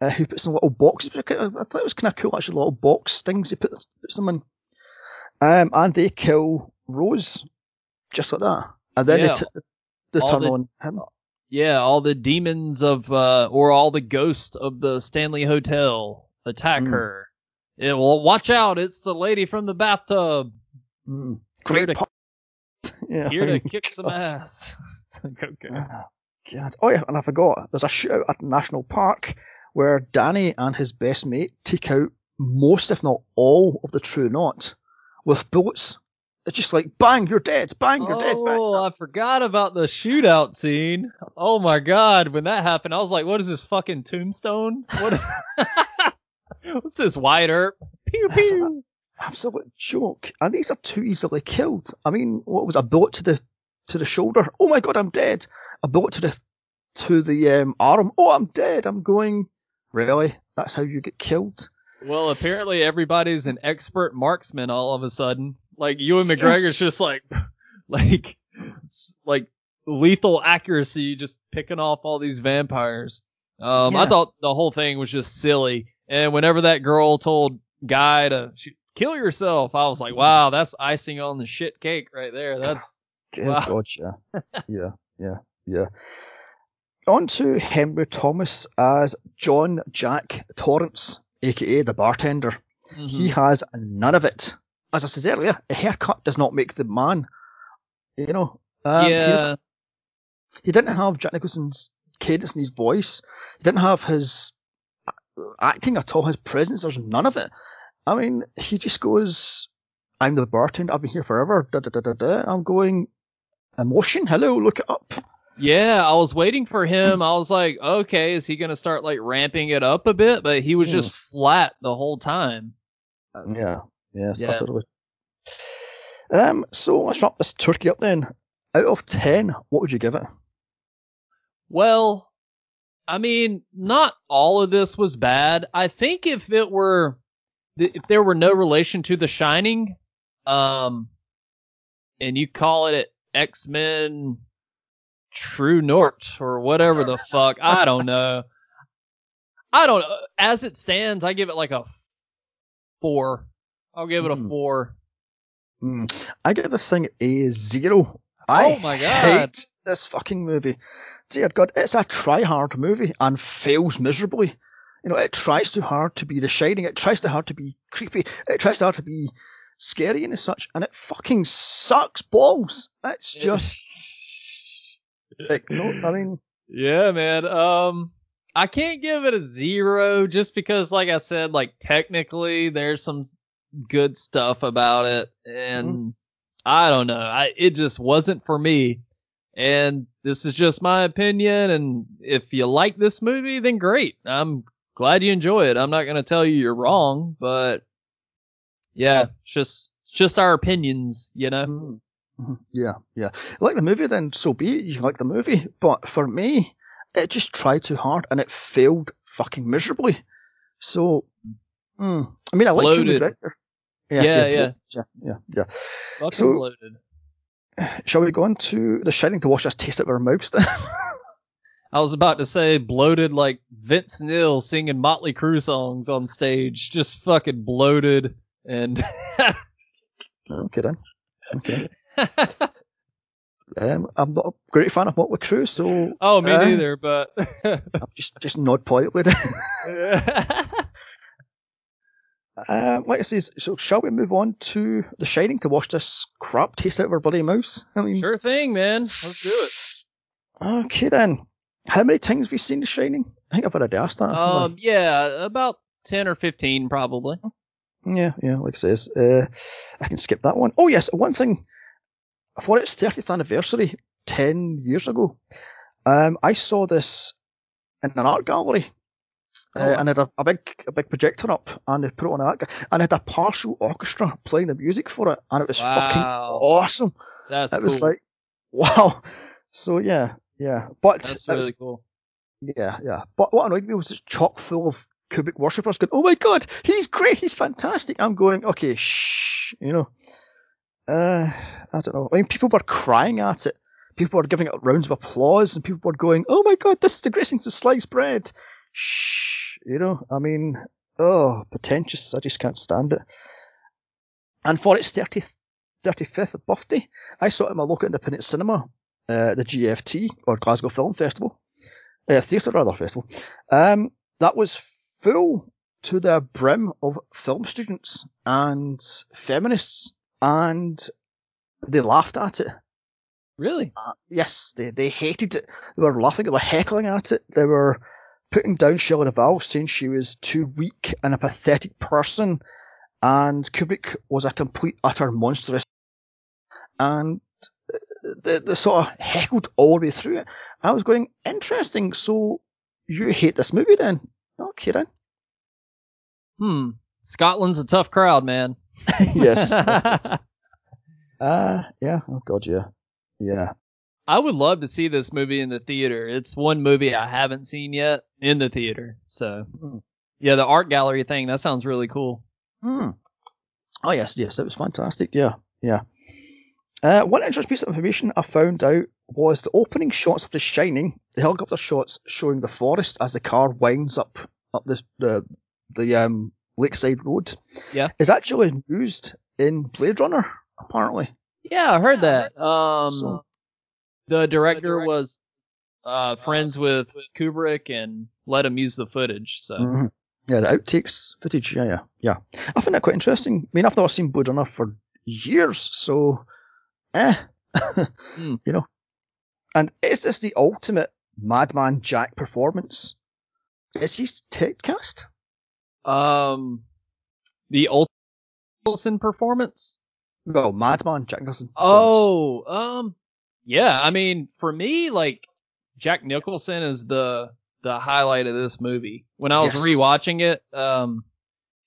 uh, who puts in little boxes. I thought it was kind of cool, actually, little box things he puts, puts them in. Um, and they kill Rose, just like that. And then yeah. they, t- they turn the, on him. Yeah, all the demons of, uh, or all the ghosts of the Stanley Hotel attack mm. her. Yeah, well, watch out! It's the lady from the bathtub. Mm. Great here to, yeah, here to kick some ass. okay. Oh, God. Oh yeah, and I forgot. There's a shootout at National Park where Danny and his best mate take out most, if not all, of the True Knot with bullets. It's just like bang, you're dead. Bang, you're oh, dead. Oh, I forgot about the shootout scene. Oh my god, when that happened, I was like, "What is this fucking tombstone? What? Is- What's this Earp? Pew pew. Absolute joke. And these are too easily killed. I mean, what was a bullet to the to the shoulder? Oh my god, I'm dead. A bullet to the to the um, arm. Oh, I'm dead. I'm going. Really? That's how you get killed? Well, apparently everybody's an expert marksman all of a sudden. Like Ewan McGregor's yes. just like, like, like lethal accuracy, just picking off all these vampires. Um, yeah. I thought the whole thing was just silly. And whenever that girl told Guy to kill yourself, I was like, wow, that's icing on the shit cake right there. That's wow. Yeah, yeah, yeah, yeah. On to Henry Thomas as John Jack Torrance, aka the bartender. Mm-hmm. He has none of it. As I said earlier, a haircut does not make the man. You know. Um, yeah. He didn't have Jack Nicholson's cadence in his voice. He didn't have his acting at all, his presence, there's none of it. I mean, he just goes, I'm the bartender, I've been here forever, da da da da da. I'm going, emotion, hello, look it up. Yeah, I was waiting for him. I was like, okay, is he gonna start like ramping it up a bit? But he was just hmm. flat the whole time. Yeah, yes, yeah. that's what it was. Um, so let's wrap this turkey up then. Out of ten, what would you give it? Well, I mean, not all of this was bad. I think if it were, if there were no relation to The Shining, um, and you call it X Men True North or whatever the fuck, I don't know. I don't know. As it stands, I give it like a four. I'll give it a hmm. four. Mm. I give this thing a zero. I oh my god! Hate this fucking movie. Dear God, it's a try-hard movie and fails miserably. You know, it tries too hard to be The Shining. It tries too hard to be creepy. It tries too hard to be scary and such, and it fucking sucks balls. It's just, like, no, I mean, yeah, man. Um, I can't give it a zero just because, like I said, like technically there's some good stuff about it, and mm-hmm. I don't know. I it just wasn't for me. And this is just my opinion. And if you like this movie, then great. I'm glad you enjoy it. I'm not going to tell you you're wrong, but yeah, it's just, it's just our opinions, you know? Mm-hmm. Mm-hmm. Yeah, yeah. Like the movie, then so be it. You like the movie. But for me, it just tried too hard and it failed fucking miserably. So, mm, I mean, I like Ewan McGregor. Yes, yeah, yeah, yeah, yeah, yeah. Fucking so, bloated. Shall we go on to The Shining to wash us taste out of our mouths then? I was about to say bloated like Vince Neil singing Motley Crue songs on stage, just fucking bloated and. okay then. Okay. um, I'm not a great fan of Motley Crue, so. Oh, me uh, neither, but. I'm just just nod politely. Um, like I say, so shall we move on to The Shining to wash this crap taste out of our bloody mouths? I mean, sure thing, man. Let's do it. Okay then. How many times have you seen The Shining? I think I've already asked that. Um, yeah, about ten or fifteen probably. Yeah, yeah, like I says, uh, I can skip that one. Oh yes, one thing. For its 30th anniversary, 10 years ago, um, I saw this in an art gallery Uh, Oh. and it had a, a big a big projector up, and they put it on that, and it had a partial orchestra playing the music for it, and it was fucking awesome. That's it cool. was like, wow. So yeah, yeah, but That's it was- really cool. yeah, yeah. But what annoyed me was it's chock full of Kubrick worshippers going, "Oh my god, he's great, he's fantastic." I'm going, okay, shh, you know. Uh, I don't know. I mean, people were crying at it. People were giving it rounds of applause, and people were going, "Oh my god, this is the greatest thing to sliced bread." Shh, you know. I mean, oh, pretentious. I just can't stand it. And for its 30th, 35th birthday, I saw it in my local independent cinema, uh, the GFT or Glasgow Film Festival uh, theatre rather festival. Um, that was full to the brim of film students and feminists, and they laughed at it. Really? Uh, yes, they they hated it. They were laughing. They were heckling at it. They were putting down Shelley Duvall, saying she was too weak and a pathetic person, and Kubrick was a complete utter monstrous. And they, they sort of heckled all the way through it. I was going, interesting. So you hate this movie then? Okay then. Hmm. Scotland's a tough crowd, man. yes. yes, yes. Uh, yeah. Oh god, yeah. Yeah. I would love to see this movie in the theater. It's one movie I haven't seen yet in the theater. So, Hmm. yeah, the art gallery thing, that sounds really cool. Hmm. Oh yes, yes, it was fantastic. Yeah, yeah. Uh, one interesting piece of information I found out was the opening shots of The Shining, the helicopter shots showing the forest as the car winds up up the the, the um, lakeside road. Yeah. is actually used in Blade Runner apparently. Yeah, I heard that. Um, So- the director was uh, friends with Kubrick and let him use the footage. So, Mhm. Yeah, the outtakes footage. Yeah, yeah, yeah. I find that quite interesting. I mean, I've not seen Blade Runner for years, so eh, Hmm. you know. And is this the ultimate Madman Jack performance? Is he typecast? Um, the Olsen performance. Well, Madman Jack Nicholson. Oh, um, yeah. I mean, for me, like Jack Nicholson is the the highlight of this movie. When I was Yes. rewatching it, um,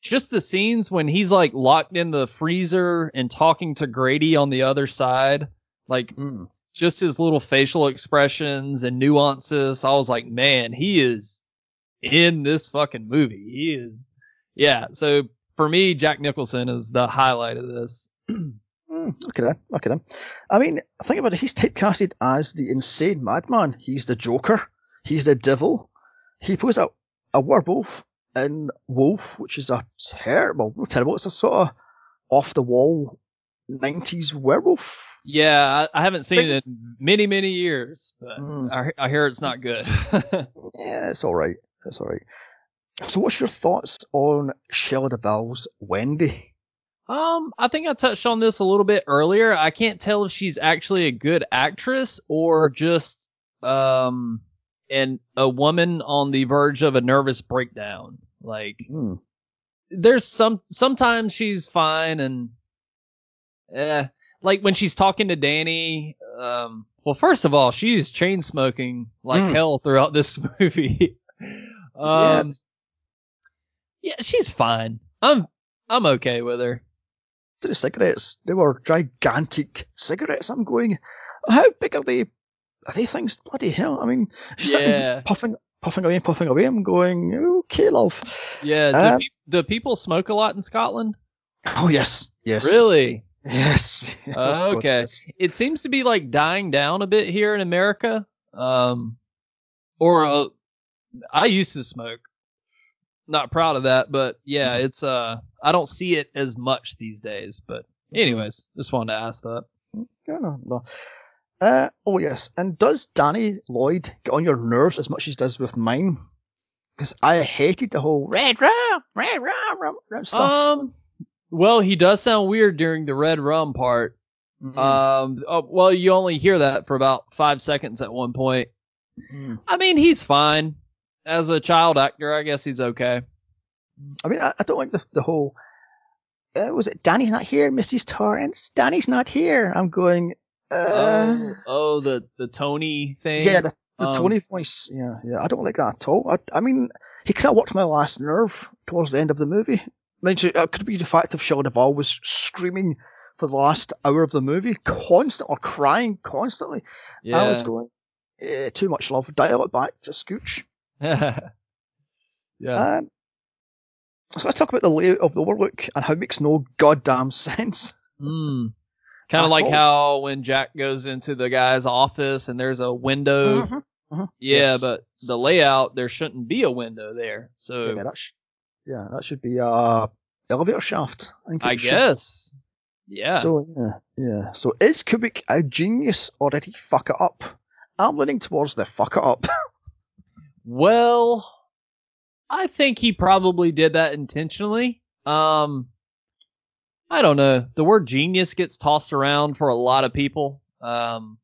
just the scenes when he's like locked in the freezer and talking to Grady on the other side, like Mm. just his little facial expressions and nuances. I was like, man, he is in this fucking movie. He is, yeah. So for me, Jack Nicholson is the highlight of this. Mm, okay then. Okay then. I mean, think about it. He's typecasted as the insane madman. He's the Joker. He's the devil. He plays a, a werewolf in Wolf, which is a terrible, terrible. It's a sort of off the wall 90s werewolf. Yeah, I, I haven't seen it in many, many years, but Mm. I, I hear it's not good. Yeah, it's all right. It's all right. So, what's your thoughts on Shelley Duvall's Wendy? um, I think I touched on this a little bit earlier. I can't tell if she's actually a good actress or just um and a woman on the verge of a nervous breakdown. Like Hmm. there's some sometimes she's fine and eh, like when she's talking to Danny, um well first of all, she's chain smoking like Mm. hell throughout this movie. um yeah, she's fine. I'm I'm okay with her. the cigarettes, they were gigantic cigarettes. I'm going, how big are they? Are they things? Bloody hell. I mean, she's Yeah. puffing, puffing away and puffing away. I'm going, okay, love. Yeah, do, Um, pe- do people smoke a lot in Scotland? Oh, yes. Yes. Really? Yes. Oh, God, okay. It seems to be like dying down a bit here in America. Um, or uh, I used to smoke. Not proud of that, but yeah, it's uh, I don't see it as much these days. But anyways, just wanted to ask that. No, no, no. Uh, oh, yes. And does Danny Lloyd get on your nerves as much as he does with mine? Because I hated the whole red rum, red rum, rum, rum stuff. Um, well, he does sound weird during the red rum part. Mhm. Um, oh, well, you only hear that for about five seconds at one point. Mhm. I mean, he's fine as a child actor. I guess he's okay. I mean, I, I don't like the, the whole. Uh, was it Danny's not here, Mrs. Torrance? Danny's not here. I'm going. Uh, oh, oh, the the Tony thing. yeah, the, The Um, Tony voice, yeah, yeah, I don't like that at all. I, I mean, he kind of worked my last nerve towards the end of the movie. I mean, it could be the fact of Shelley Duvall was screaming for the last hour of the movie, constant or crying constantly. yeah. I was going, eh, too much love. Dial it back to Scooch. yeah. Um, so let's talk about the layout of the Overlook and how it makes no goddamn sense. Mm. Kind of like all. how when Jack goes into the guy's office and there's a window. Mhm, mhm. Yeah, Yes. but the layout there shouldn't be a window there. So yeah, that sh- yeah, that should be a elevator shaft. think I it should. guess. Yeah. So yeah, yeah. So is Kubrick a genius or did he fuck it up? I'm leaning towards the fuck it up. Well, I think he probably did that intentionally. Um, I don't know. The word genius gets tossed around for a lot of people. Um,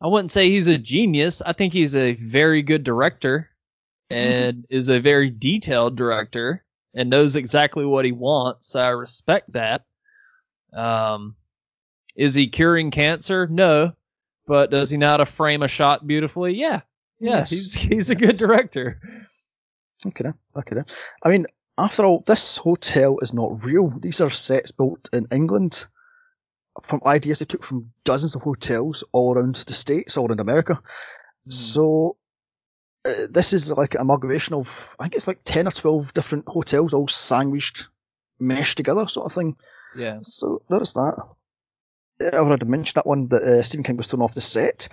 I wouldn't say he's a genius. I think he's a very good director and is a very detailed director and knows exactly what he wants. So I respect that. Um, is he curing cancer? No. But does he know how to frame a shot beautifully? Yeah. Yes. he's he's a good director. okay, okay. I mean, after all, this hotel is not real. These are sets built in England from ideas they took from dozens of hotels all around the states, all around America. So uh, this is like an amalgamation of, I think it's like 10 or 12 different hotels all sandwiched, meshed together sort of thing. Yeah. So notice that. I've already mentioned that one that uh, Stephen King was thrown off the set.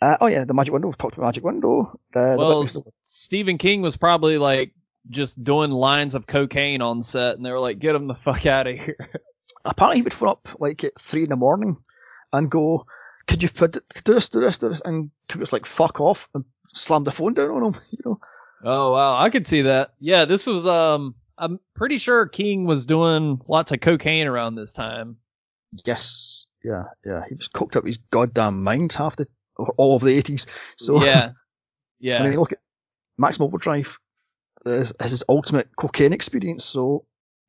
Uh, oh yeah, the Magic Window. We've talked about Magic Window. Uh, the Well, the- Stephen King was probably like just doing lines of cocaine on set, and they were like, "Get him the fuck out of here." apparently he would phone up like at three in the morning and go, "Could you put do this, do this, do this?" And Kubrick's like, "Fuck off!" and slam the phone down on him. You know. oh wow, I could see that. Yeah, this was um, I'm pretty sure King was doing lots of cocaine around this time. Yes. Yeah. Yeah. He was cooked up his goddamn mind half the or all of the eighties. So yeah, yeah. I mean, look at Max Overdrive. Is, is his ultimate cocaine experience. So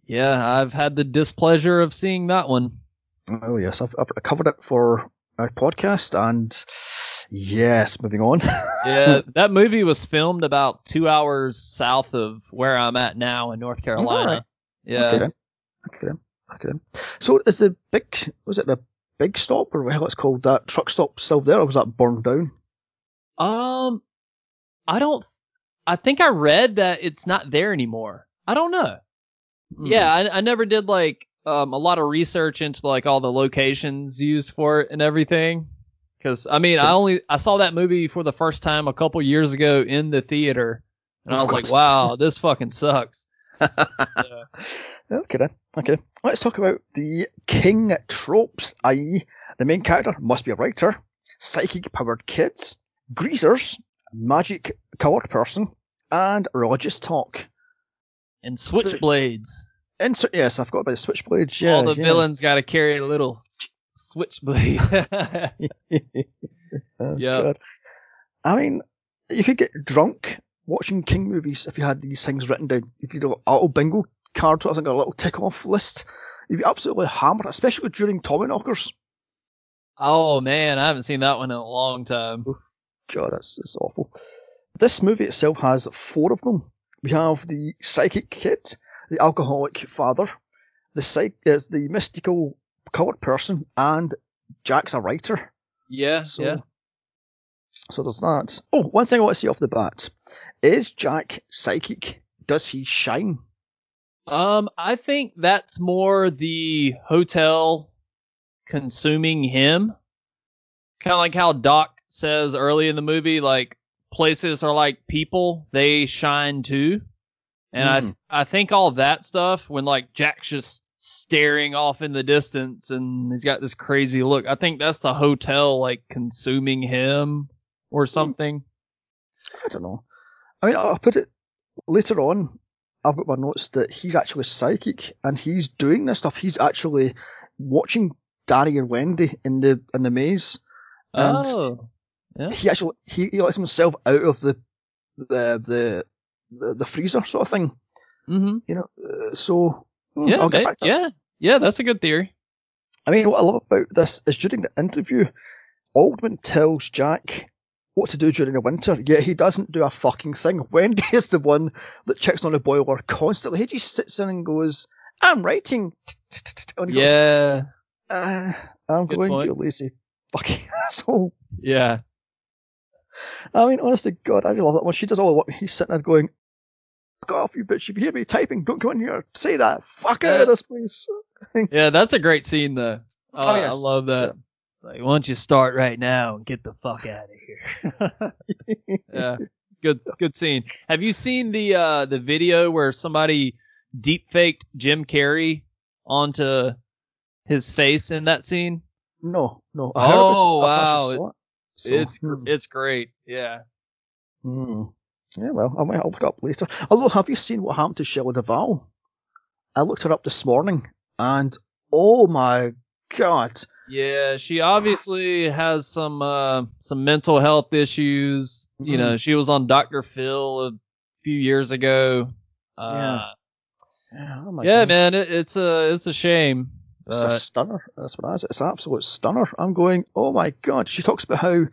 yeah. I've had the displeasure of seeing that one. Oh yes, I've, I've covered it for our podcast, and yes, moving on. Yeah, that movie was filmed about two hours south of where I'm at now in North oh, Carolina. Alright. Yeah. Okay then. Okay then. Okay then. So is the big was it the big stop or what hell it's called that truck stop still there, or was that burned down? Um, I don't. I think I read that it's not there anymore. I don't know. Hmm. Yeah, I, I never did like um a lot of research into like all the locations used for it and everything. Because I mean, I only I saw that movie for the first time a couple years ago in the theater, and I was like, wow, this fucking sucks. Yeah. Okay then. Okay. Let's talk about the king tropes, i.e., the main character must be a writer, psychic powered kids, greasers, magic coloured person, and religious talk. And switchblades. Insert yes, I've got about the switchblades. Yeah, all the yeah. villains got to carry a little switchblade. Oh. God. I mean, you could get drunk watching King movies if you had these things written down. You could do a little bingo card, sort of thing, a little tick off list. You'd be absolutely hammered, especially during Tommy Knockers. oh man, I haven't seen that one in a long time. God, that's, that's awful. This movie itself has four of them. We have the psychic kid, the alcoholic father, the psych, uh, the mystical colored person, and Jack's a writer. Yeah, So, yeah. so there's that. Oh, one thing I want to see off the bat. Is Jack psychic? Does he shine? Um, I think that's more the hotel consuming him. Kind of like how Doc says early in the movie, like places are like people, they shine too. And Mhm. I I think all that stuff when like Jack's just staring off in the distance and he's got this crazy look. I think that's the hotel like consuming him or something. I don't know. I mean, I'll put it later on. I've got my notes that he's actually psychic and he's doing this stuff. He's actually watching Danny and Wendy in the in the maze. And oh. Yeah. he actually he, he lets himself out of the the the the, the freezer sort of thing. Mm-hmm. You know, uh, so mm, Yeah, I'll get back to that. yeah, yeah. That's a good theory. I mean, what I love about this is during the interview, Ullman tells Jack what to do during the winter. Yet he doesn't do a fucking thing. Wendy is the one that checks on the boiler constantly. He just sits in and goes, "I'm writing." And he's like, Yeah. uh, I'm Good going, point. you lazy fucking asshole. Yeah. I mean, honestly, God, I love that one. She does all the work. He's sitting there going, "Fuck off, you bitch! If you hear me typing, don't come in here. Say that. Fuck out Yeah. of this place." Yeah, that's a great scene though. Oh, Oh, I love that. Yeah. It's like, why don't you start right now and get the fuck out of here? yeah. Good good scene. Have you seen the uh the video where somebody deep faked Jim Carrey onto his face in that scene? No, no. I. Oh, wow. it. So, it's hmm. it's great. Yeah. Hmm. Yeah, well, I might I'll look up later. Although, have you seen what happened to Shelley Duvall? I looked her up this morning, and oh my god, Yeah, she obviously has some uh some mental health issues. You Mhm. know, she was on Dr. Phil a few years ago. Uh, Yeah. yeah, oh my yeah, man, it, it's a it's a shame. It's a stunner. That's what it is. It's an absolute stunner. I'm going, oh my god. She talks about how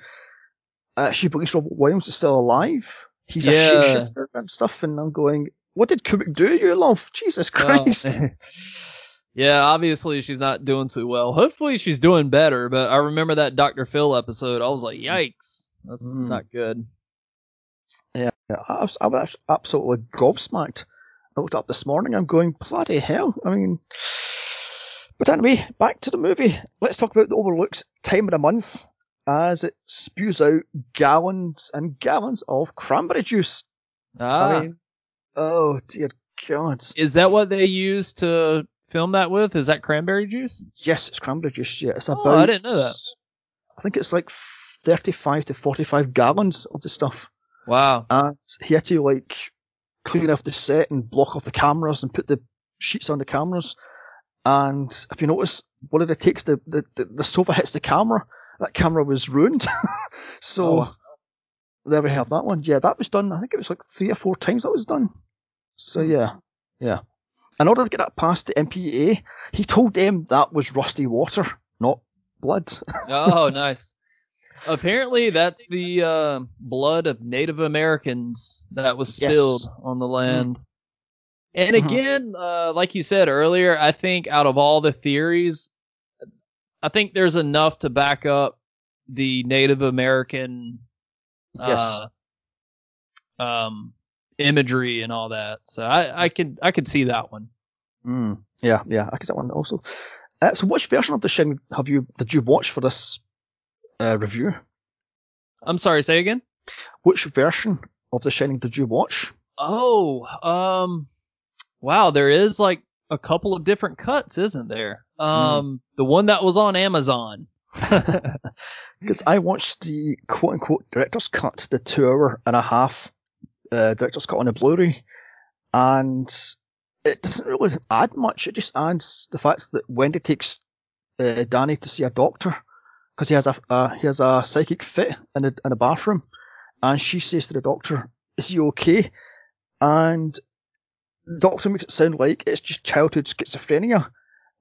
uh, she believes Robert Williams is still alive. He's a Yeah. shapeshifter and stuff, and I'm going, what did Kubrick do, you love? Jesus Christ. yeah, obviously she's not doing too well. Hopefully she's doing better. But I remember that Dr. Phil episode. I was like, yikes, that's Mm. not good. Yeah, yeah, I was, I was absolutely gobsmacked. I looked up this morning. I'm going bloody hell. I mean, but anyway, back to the movie. Let's talk about the Overlook's time of the month as it spews out gallons and gallons of cranberry juice. Ah, I mean, oh dear God. is that what they use to film that with? Is that cranberry juice? Yes, it's cranberry juice. Yeah, it's Oh, about. I didn't know that. I think it's like 35 to 45 gallons of the stuff. Wow. and he had to like clean off the set and block off the cameras and put the sheets on the cameras. And if you notice, one of the takes the, the, the, the sofa hits the camera, that camera was ruined. so Oh, there we have that one. Yeah, that was done. I think it was like three or four times that was done. So Hmm. yeah, yeah. In order to get that past the MPA, he told them that was rusty water, not blood. oh, nice. Apparently, that's the uh, blood of Native Americans that was Yes. spilled on the land. And Mhm. again, uh, like you said earlier, I think out of all the theories, I think there's enough to back up the Native American Yes. uh, um, imagery and all that. So I, I could I could see that one. Mm, yeah, yeah, I could see that one also. Uh, so, which version of the Shining have you did you watch for this uh, review? I'm sorry, say again. Which version of The Shining did you watch? Oh, um, wow, there is like a couple of different cuts, isn't there? Um, the one that was on Amazon. Because I watched the quote unquote director's cut, the two hour and a half uh, director's cut on a Blu-ray, and it doesn't really add much. It just adds the fact that Wendy takes uh, Danny to see a doctor because he has a uh, he has a psychic fit in a in a bathroom, and she says to the doctor, "Is he okay?" And the doctor makes it sound like it's just childhood schizophrenia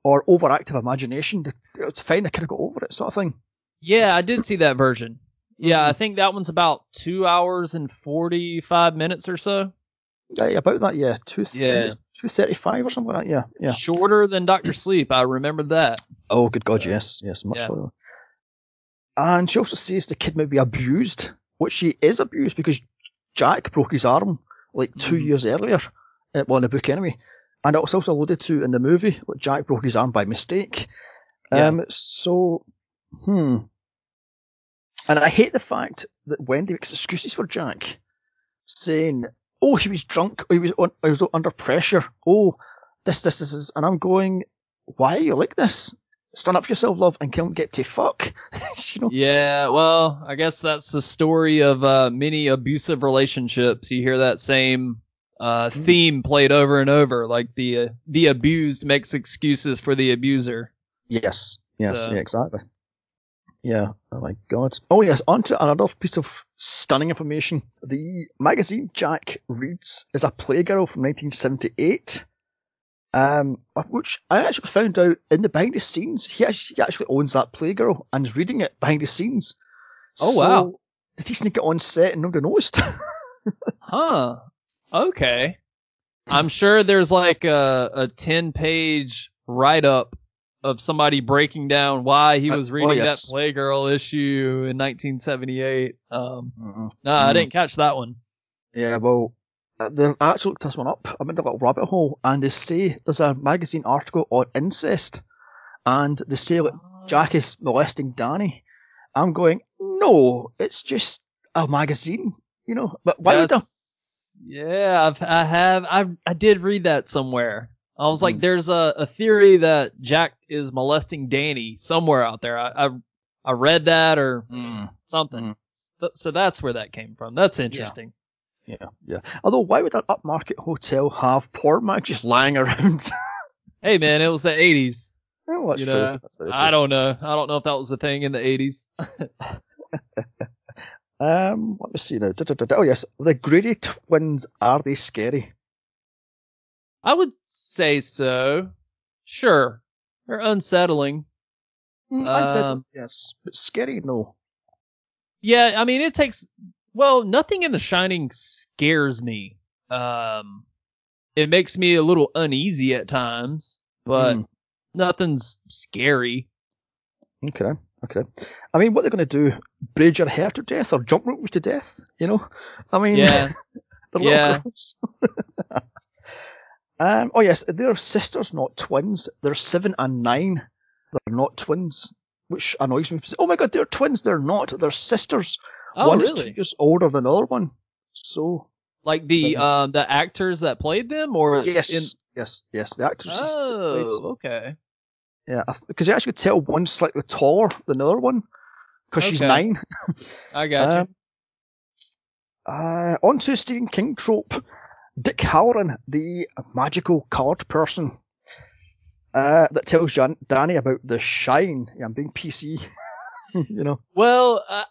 or overactive imagination. It's fine, I kind of got over it, sort of thing. Yeah, I did see that version. Yeah, Mm-hmm. I think that one's about two hours and forty-five minutes or so. Yeah, about that, yeah. Two, Yeah. two thirty-five or something like that. Yeah, yeah. Shorter than Doctor Sleep. I remember that. Oh, good God, yes, yes, much Yeah. And she also says the kid may be abused, which she is abused because Jack broke his arm like 2 Mhm. years earlier. Uh, well, in the book anyway. And it was also alluded to in the movie, that Jack broke his arm by mistake. Yeah. Um, so, hmm. And I hate the fact that Wendy makes excuses for Jack, saying, "Oh, he was drunk. He was on, he was under pressure. Oh, this, this, this is." And I'm going, "Why are you like this? Stand up for yourself, love, and come get to fuck." you know? Yeah, well, I guess that's the story of uh, many abusive relationships. You hear that same uh, Mm. theme played over and over, like the uh, the abused makes excuses for the abuser. Yes. Yes. So- Yeah. Exactly. Yeah. Oh my God. Oh yes. On to another piece of stunning information. The magazine Jack reads is a Playgirl from 1978. Um, which I actually found out in the behind the scenes, he actually, he actually owns that Playgirl and is reading it behind the scenes. Oh, So, wow. did he sneak it on set and nobody noticed? Huh. Okay. I'm sure there's like a, a 10 page write up of somebody breaking down why he Uh, was reading yes. that Playgirl issue in 1978. Um, no, I didn't catch that one. Yeah, well, uh, they actually looked this one up. I went a little rabbit hole, and they say there's a magazine article on incest, and they say that Jack is molesting Danny. I'm going, no, it's just a magazine, you know. But why would they? That's- Yeah, I've, I have. I I did read that somewhere. I was like, Mhm. there's a, a theory that Jack is molesting Danny somewhere out there. I I, I read that or Mm, something. Mhm. So, so that's where that came from. That's interesting. yeah, yeah. Although, why would an upmarket hotel have porn mag just lying around? Hey man, it was the 80s. oh, that's You true. know, That's I don't know. I don't know if that was a thing in the 80s. Um, let me see now. Oh yes, the Grady twins are they scary? I would say so. Sure. They're unsettling. Mm, Um, yes, but scary no. Yeah, I mean, it takes. Well, nothing in The Shining scares me. Um, it makes me a little uneasy at times, but Mm. nothing's scary. Okay, okay. I mean, what they're going to do? Braid your hair to death or jump rope to death? You know? I mean, Yeah, yeah. um. Oh yes, they're sisters, not twins. They're seven and nine. They're not twins, which annoys me. Oh my god, they're twins. They're not. They're sisters. oh, one is two years older than the other one. So Like the um the actors that played them, or yes, In, yes, yes. The actors. oh, okay. Yeah, because you actually tell one's slightly taller than the other one because she's nine. I got you. Um, uh, on to Stephen King trope. Dick Hallorann, the magical card person, uh, that tells Jan- Danny about the shine. Yeah, I'm being PC. you know. Well, uh,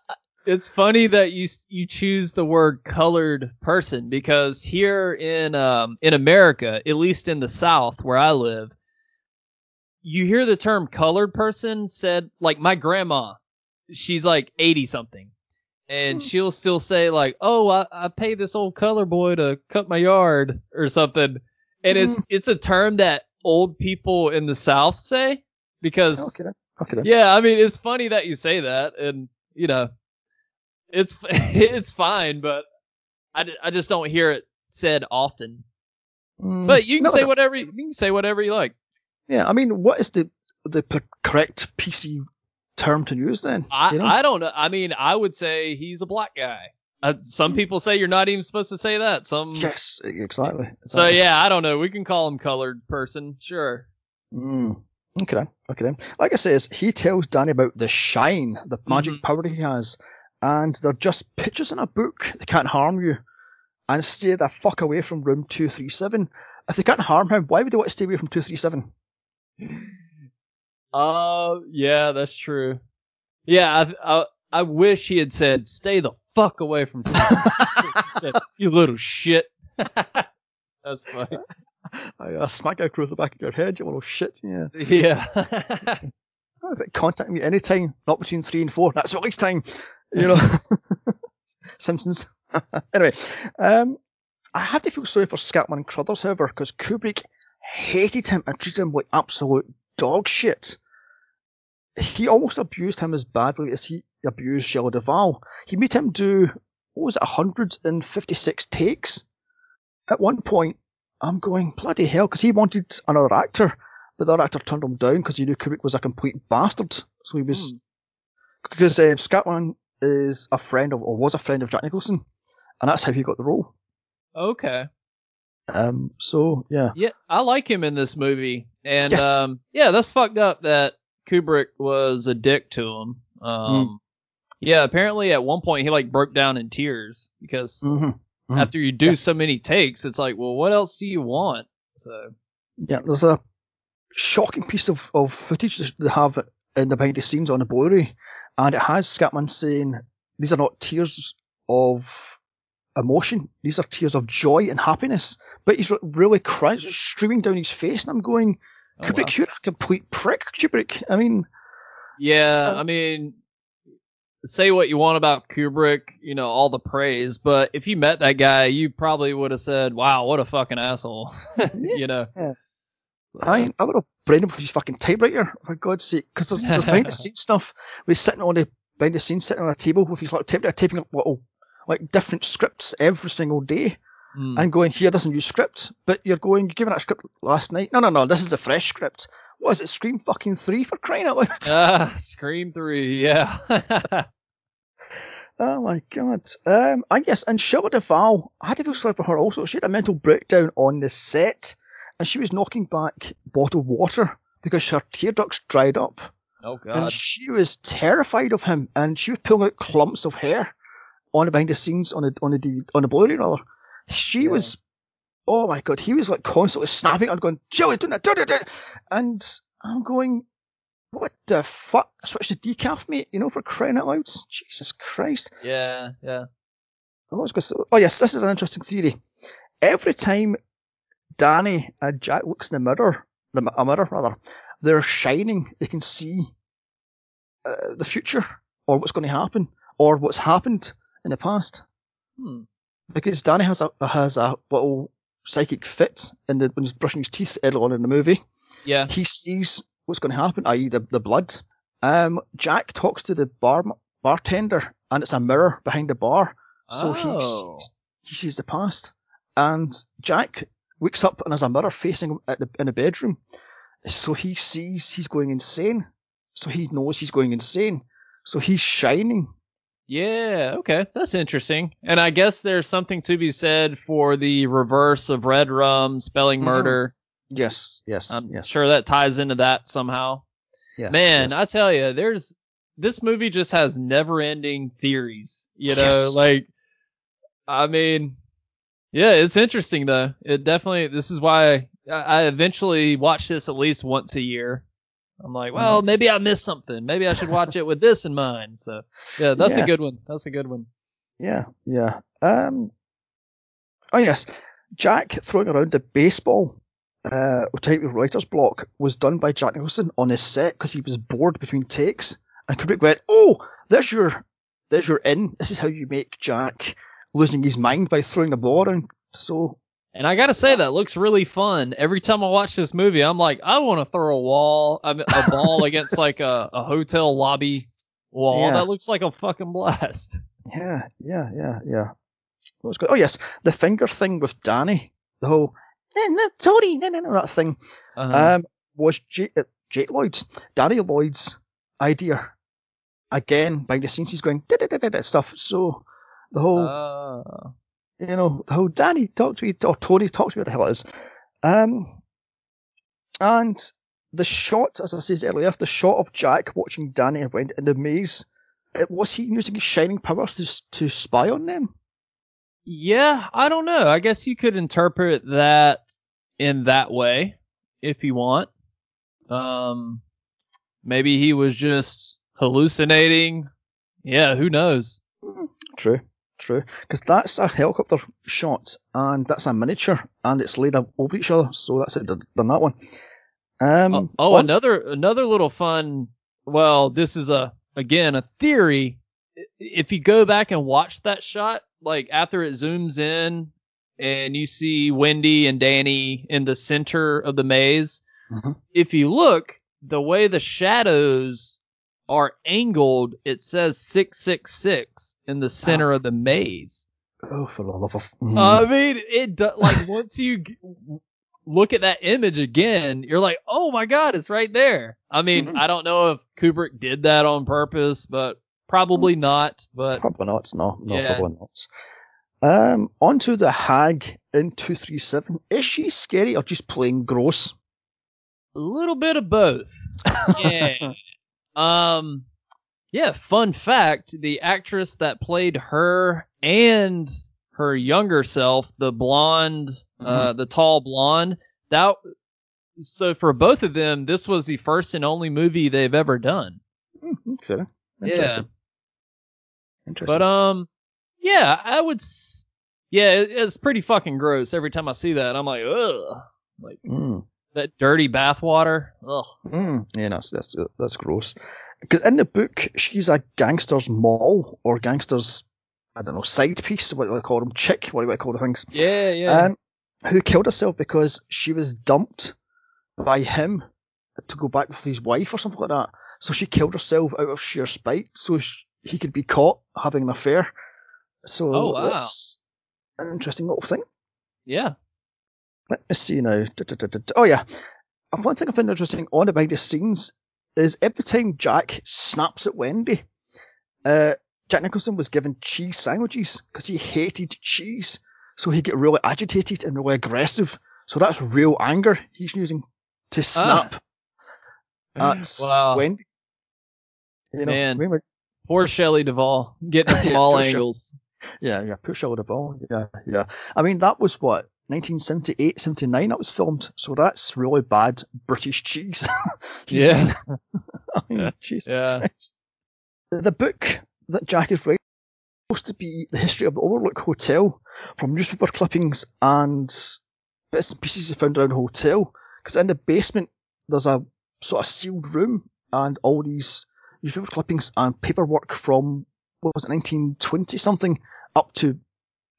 it's funny that you you choose the word colored person because here in um in America, at least in the South where I live, you hear the term colored person said like my grandma, she's like 80 something. And Hmm. she'll still say like, "Oh, I, I paid this old color boy to cut my yard or something," and it's it's a term that old people in the South say because Okay. Okay yeah, I mean, it's funny that you say that, and you know, it's it's fine, but I, I just don't hear it said often. Mm, But you can no, say whatever you can say whatever you like. Yeah, I mean, what is the the correct PC term to use then? I you know? I don't know. I mean, I would say he's a black guy. Uh, some people say you're not even supposed to say that. Some yes, exactly. so exactly. yeah, I don't know. We can call him colored person, sure. Mm. Okay then. Okay then. Like I says, he tells Danny about the shine, the magic Mhm. power he has, and they're just pictures in a book. They can't harm you. And stay the fuck away from room two three seven. If they can't harm him, why would they want to stay away from two three seven? Uh, yeah, that's true. Yeah, I, I I wish he had said, "Stay the fuck away from." said, you little shit. That's funny. I uh, smack you across the back of your head, you little shit. Yeah. Yeah. That's it. Contact me anytime, not between three and four. That's release time. You know. Simpsons. anyway, um, I have to feel sorry for Scatman Crothers, however, because Kubrick hated him and treated him like absolute dog shit. He almost abused him as badly as he abused Shelley Duvall. He made him do, what was it, 156 takes at one point. I'm going, bloody hell, because he wanted another actor, but the other actor turned him down because he knew Kubrick was a complete bastard. So he was, Hmm. because uh, Scatman is a friend of, or was a friend of Jack Nicholson, and that's how he got the role. okay. Um, so yeah, Yeah, I like him in this movie, and Yes. um, yeah, that's fucked up that Kubrick was a dick to him. Um, yeah, apparently at one point he like broke down in tears because hmm Mhm. after you do Yeah. so many takes, it's like, well, what else do you want? So yeah. There's a shocking piece of, of footage that they have in the behind the scenes on the Blu-ray, and it has Scatman saying these are not tears of emotion; these are tears of joy and happiness. But he's really crying, streaming down his face, and I'm going, oh, Kubrick, wow. you're a complete prick, Kubrick. I mean, yeah, uh, I mean, say what you want about Kubrick, you know, all the praise, but if you met that guy, you probably would have said, "Wow, what a fucking asshole," you know. Yeah. I I would have brained him for his fucking typewriter for God's sake, because there's, there's behind the scenes stuff. We're sitting on the behind the scenes, sitting on a table with his little typewriter, typing up little like different scripts every single day, Mm. and going here doesn't use script, but you're going you're giving that script last night. No, no, no, this is a fresh script. What is it? Scream fucking three for crying out loud. Ah, Scream three, yeah. Oh my god. Um, and yes, and Shirley Duvall, I had to feel sorry for her also. She had a mental breakdown on the set, and she was knocking back bottled water because her tear ducts dried up. oh god. And she was terrified of him, and she was pulling out clumps of hair on the behind the scenes on the on the on the Blu-ray rather. She Yeah. was, oh my god, he was like constantly snapping and going, Joey, do that, do that, do that. And I'm going, what the fuck? Switch to decaf, mate. You know, for crying out loud. Jesus Christ. Yeah, yeah. I was going to say, oh yes, this is an interesting theory. Every time Danny and Jack looks in the mirror, the a mirror rather, they're shining. They can see uh, the future or what's going to happen or what's happened in the past. Hmm. Because Danny has a has a little psychic fit in the, when he's brushing his teeth early on in the movie. Yeah. He sees what's going to happen, i.e. the the blood. Um, Jack talks to the bar bartender, and it's a mirror behind the bar. So he Oh. sees, he sees the past, and Jack wakes up and there's a mirror facing him at the, in the bedroom. So he sees he's going insane. So he knows he's going insane. So he's shining. Yeah, okay. That's interesting. And I guess there's something to be said for the reverse of red rum spelling Mhm. murder. Yes, yes, I'm yes, sure that ties into that somehow. yes. Man, yes. I tell you, there's this movie just has never-ending theories. You know, Yes. like I mean, yeah, it's interesting though. It definitely. This is why I eventually watch this at least once a year. I'm like, well, maybe I missed something. Maybe I should watch it with this in mind. So, yeah, that's Yeah. a good one. That's a good one. Yeah, yeah. Um. Oh yes, Jack throwing around a baseball uh, type of writer's block was done by Jack Nicholson on his set because he was bored between takes, and Kubrick went, "Oh, there's your, there's your in. This is how you make Jack losing his mind by throwing the ball around." So And I gotta say that looks really fun. Every time I watch this movie, I'm like, I want to throw a wall, a ball against like a, a hotel lobby wall. Yeah. That looks like a fucking blast. yeah, yeah, yeah, yeah. What was good? Oh yes, the finger thing with Danny, the whole no, no, Tony, no, no, no, that thing. Uh-huh. um, was J- uh, Jake Lloyd's, Danny Lloyd's idea. Again, behind the scenes, he's going da da da da da stuff. So the whole, Uh, you know, whole Danny talk to me or Tony talk to me, what the hell it is. Um, and the shot, as I said earlier, the shot of Jack watching Danny and went in the maze. It, was he using his shining powers to to spy on them? yeah, I don't know. I guess you could interpret that in that way if you want. Um, maybe he was just hallucinating. Yeah, who knows? True, true. Because that's a helicopter shot, and that's a miniature, and it's laid up over each other, so that's it. Done that one. Um, Oh, oh, on- another another little fun. Well, this is a again a theory. If you go back and watch that shot, like after it zooms in and you see Wendy and Danny in the center of the maze, Mhm. if you look, the way the shadows are angled, it says 666 in the center of the maze. Oh, for the love of. I mean, it do, like once you g- look at that image again, you're like, oh my god, it's right there. I mean, Mhm. I don't know if Kubrick did that on purpose, but probably not. But probably not. No, no, Yeah. probably not. Um, on to the hag in two three seven. Is she scary or just plain gross? a little bit of both. Yeah. Um. Yeah. Fun fact: the actress that played her and her younger self, the blonde, uh, the tall blonde, that. So for both of them, this was the first and only movie they've ever done. Hmm, Interesting. Yeah. Interesting. Interesting. But um, yeah, I would. S- yeah, it, it's pretty fucking gross every time I see that. I'm like, ugh. Like Mm. That dirty bathwater. Ugh. Mm, yeah, that's that's that's gross. Because in the book, she's a gangster's moll or gangster's, I don't know, side piece. What do I call them? Chick. What do I call the things? Yeah, yeah. Um, who killed herself because she was dumped by him to go back with his wife or something like that. So she killed herself out of sheer spite, so sh he could be caught having an affair. So Oh, wow. that's an interesting little thing. yeah. Let me see now. Oh yeah, one thing I find interesting on the behind the scenes is every time Jack snaps at Wendy, uh, Jack Nicholson was given cheese sandwiches because he hated cheese, so he get really agitated and really aggressive. So that's real anger he's using to snap at Wow. Wendy. You know, Man. we- Poor Shelley Duvall getting from all angles. yeah, yeah, push out of all. Yeah, yeah. I mean, that was what 1978, 79. That was filmed, so that's really bad British cheese. Yeah. I mean, Jesus Yeah. Christ. The book that Jack is writing is supposed to be the history of the Overlook Hotel from newspaper clippings and bits and pieces he found around the hotel. Because in the basement there's a sort of sealed room and all these newspaper clippings and paperwork from what was it 1920 something up to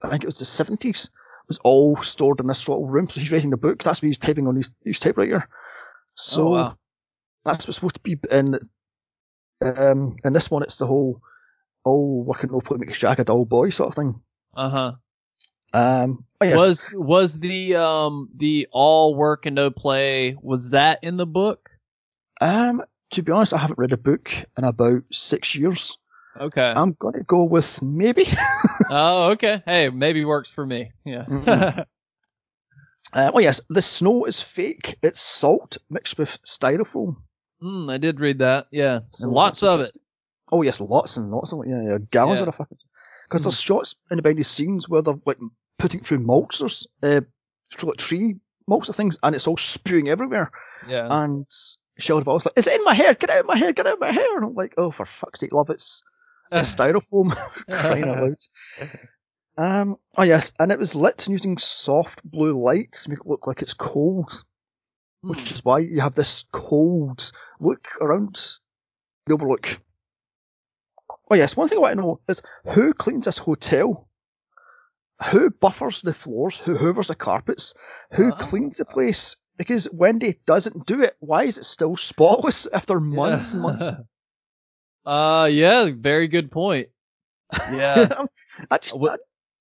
I think it was the 70s was all stored in this sort of room. So he's writing the book. That's what he's typing on his, his typewriter. So oh, wow. that's what's supposed to be in um in this one it's the whole oh working no play makes Jack a dull boy sort of thing. Uh huh. Um yes. Was was the um the all work and no play was that in the book? um to be honest I haven't read a book in about six years. Okay. I'm gonna go with maybe. oh, okay. Hey, maybe works for me. Yeah. Mhm. Uh, oh yes, the snow is fake. It's salt mixed with styrofoam. mm, I did read that. Yeah. So lots of it. Oh yes, lots and lots of it. Yeah, yeah, gallons Yeah. of it. Because there's shots in the behind the scenes where they're like putting through mulchers, uh, through like tree mulch and things, and it's all spewing everywhere. Yeah. And Sheldon Duvall's like, "Is it in my hair? Get out of my hair! Get out of my hair!" And I'm like, "Oh, for fuck's sake, love it's it's styrofoam." Crying out loud. Um. Oh yes, and it was lit using soft blue light to make it look like it's cold, which Hmm. is why you have this cold look around the overlook. Oh yes, one thing I want to know is who cleans this hotel? Who buffers the floors? Who hoovers the carpets? Who Ah. cleans the place? Because Wendy doesn't do it. Why is it still spotless after months and months? Uh, yeah. Very good point. Yeah. I just, Wa-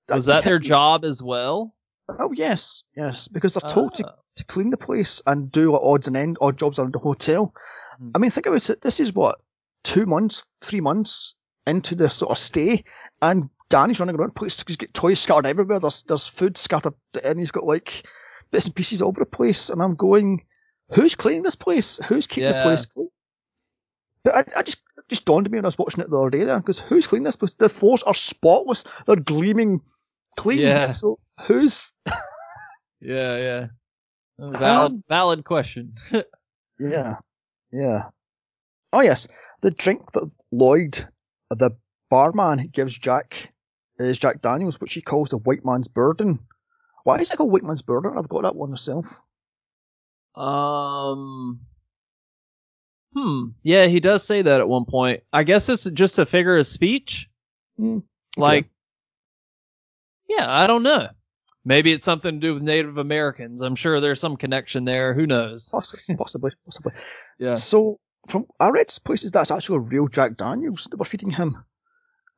I- I Was that their job as well? Oh yes, yes, because they're told to Ah. to clean the place and do like, odds and end odd jobs around the hotel. Hmm. I mean, think about it. This is what two months, three months into the sort of stay, and Danny's running around. Place he's got toys scattered everywhere. There's there's food scattered, and he's got like bits and pieces all over the place. And I'm going, who's cleaning this place? Who's keeping the place clean? But I, I just just dawned on me when I was watching it the other day there, because who's cleaning this place? The floors are spotless. They're gleaming clean. Yeah. So who's Yeah, yeah. Valid, Um, valid question. Yeah, yeah. Oh yes, the drink that Lloyd, the barman, gives Jack is Jack Daniels, which he calls the White Man's Burden. Why is it called White Man's Burden? I've got that one myself. um. Hmm. Yeah, he does say that at one point. I guess it's just a figure of speech. Hmm, Like, yeah, I don't know. Maybe it's something to do with Native Americans. I'm sure there's some connection there. Who knows? Possibly, possibly, possibly. Yeah. So from I read places that's actually a real Jack Daniels that were feeding him.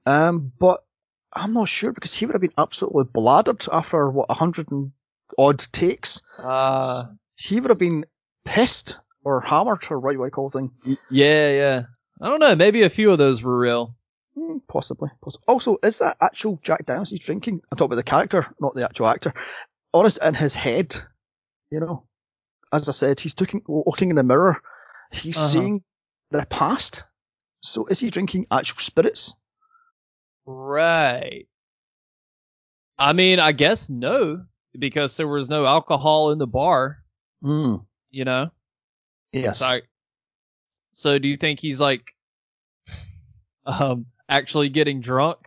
Um, but I'm not sure because he would have been absolutely bladdered after what a hundred and odd takes. Uh, He would have been pissed or hammered or what you call thing. yeah, yeah. I don't know. Maybe a few of those were real. Hmm, possibly, possibly. Also, is that actual Jack Daniels he's drinking? I'm talking about the character, not the actual actor. Or is it in his head? You know, as I said, he's looking, looking in the mirror. He's Uh-huh. seeing the past. So is he drinking actual spirits? Right. I mean, I guess no, because there was no alcohol in the bar, Hmm. you know? Yes. So, so do you think he's like, um, actually getting drunk?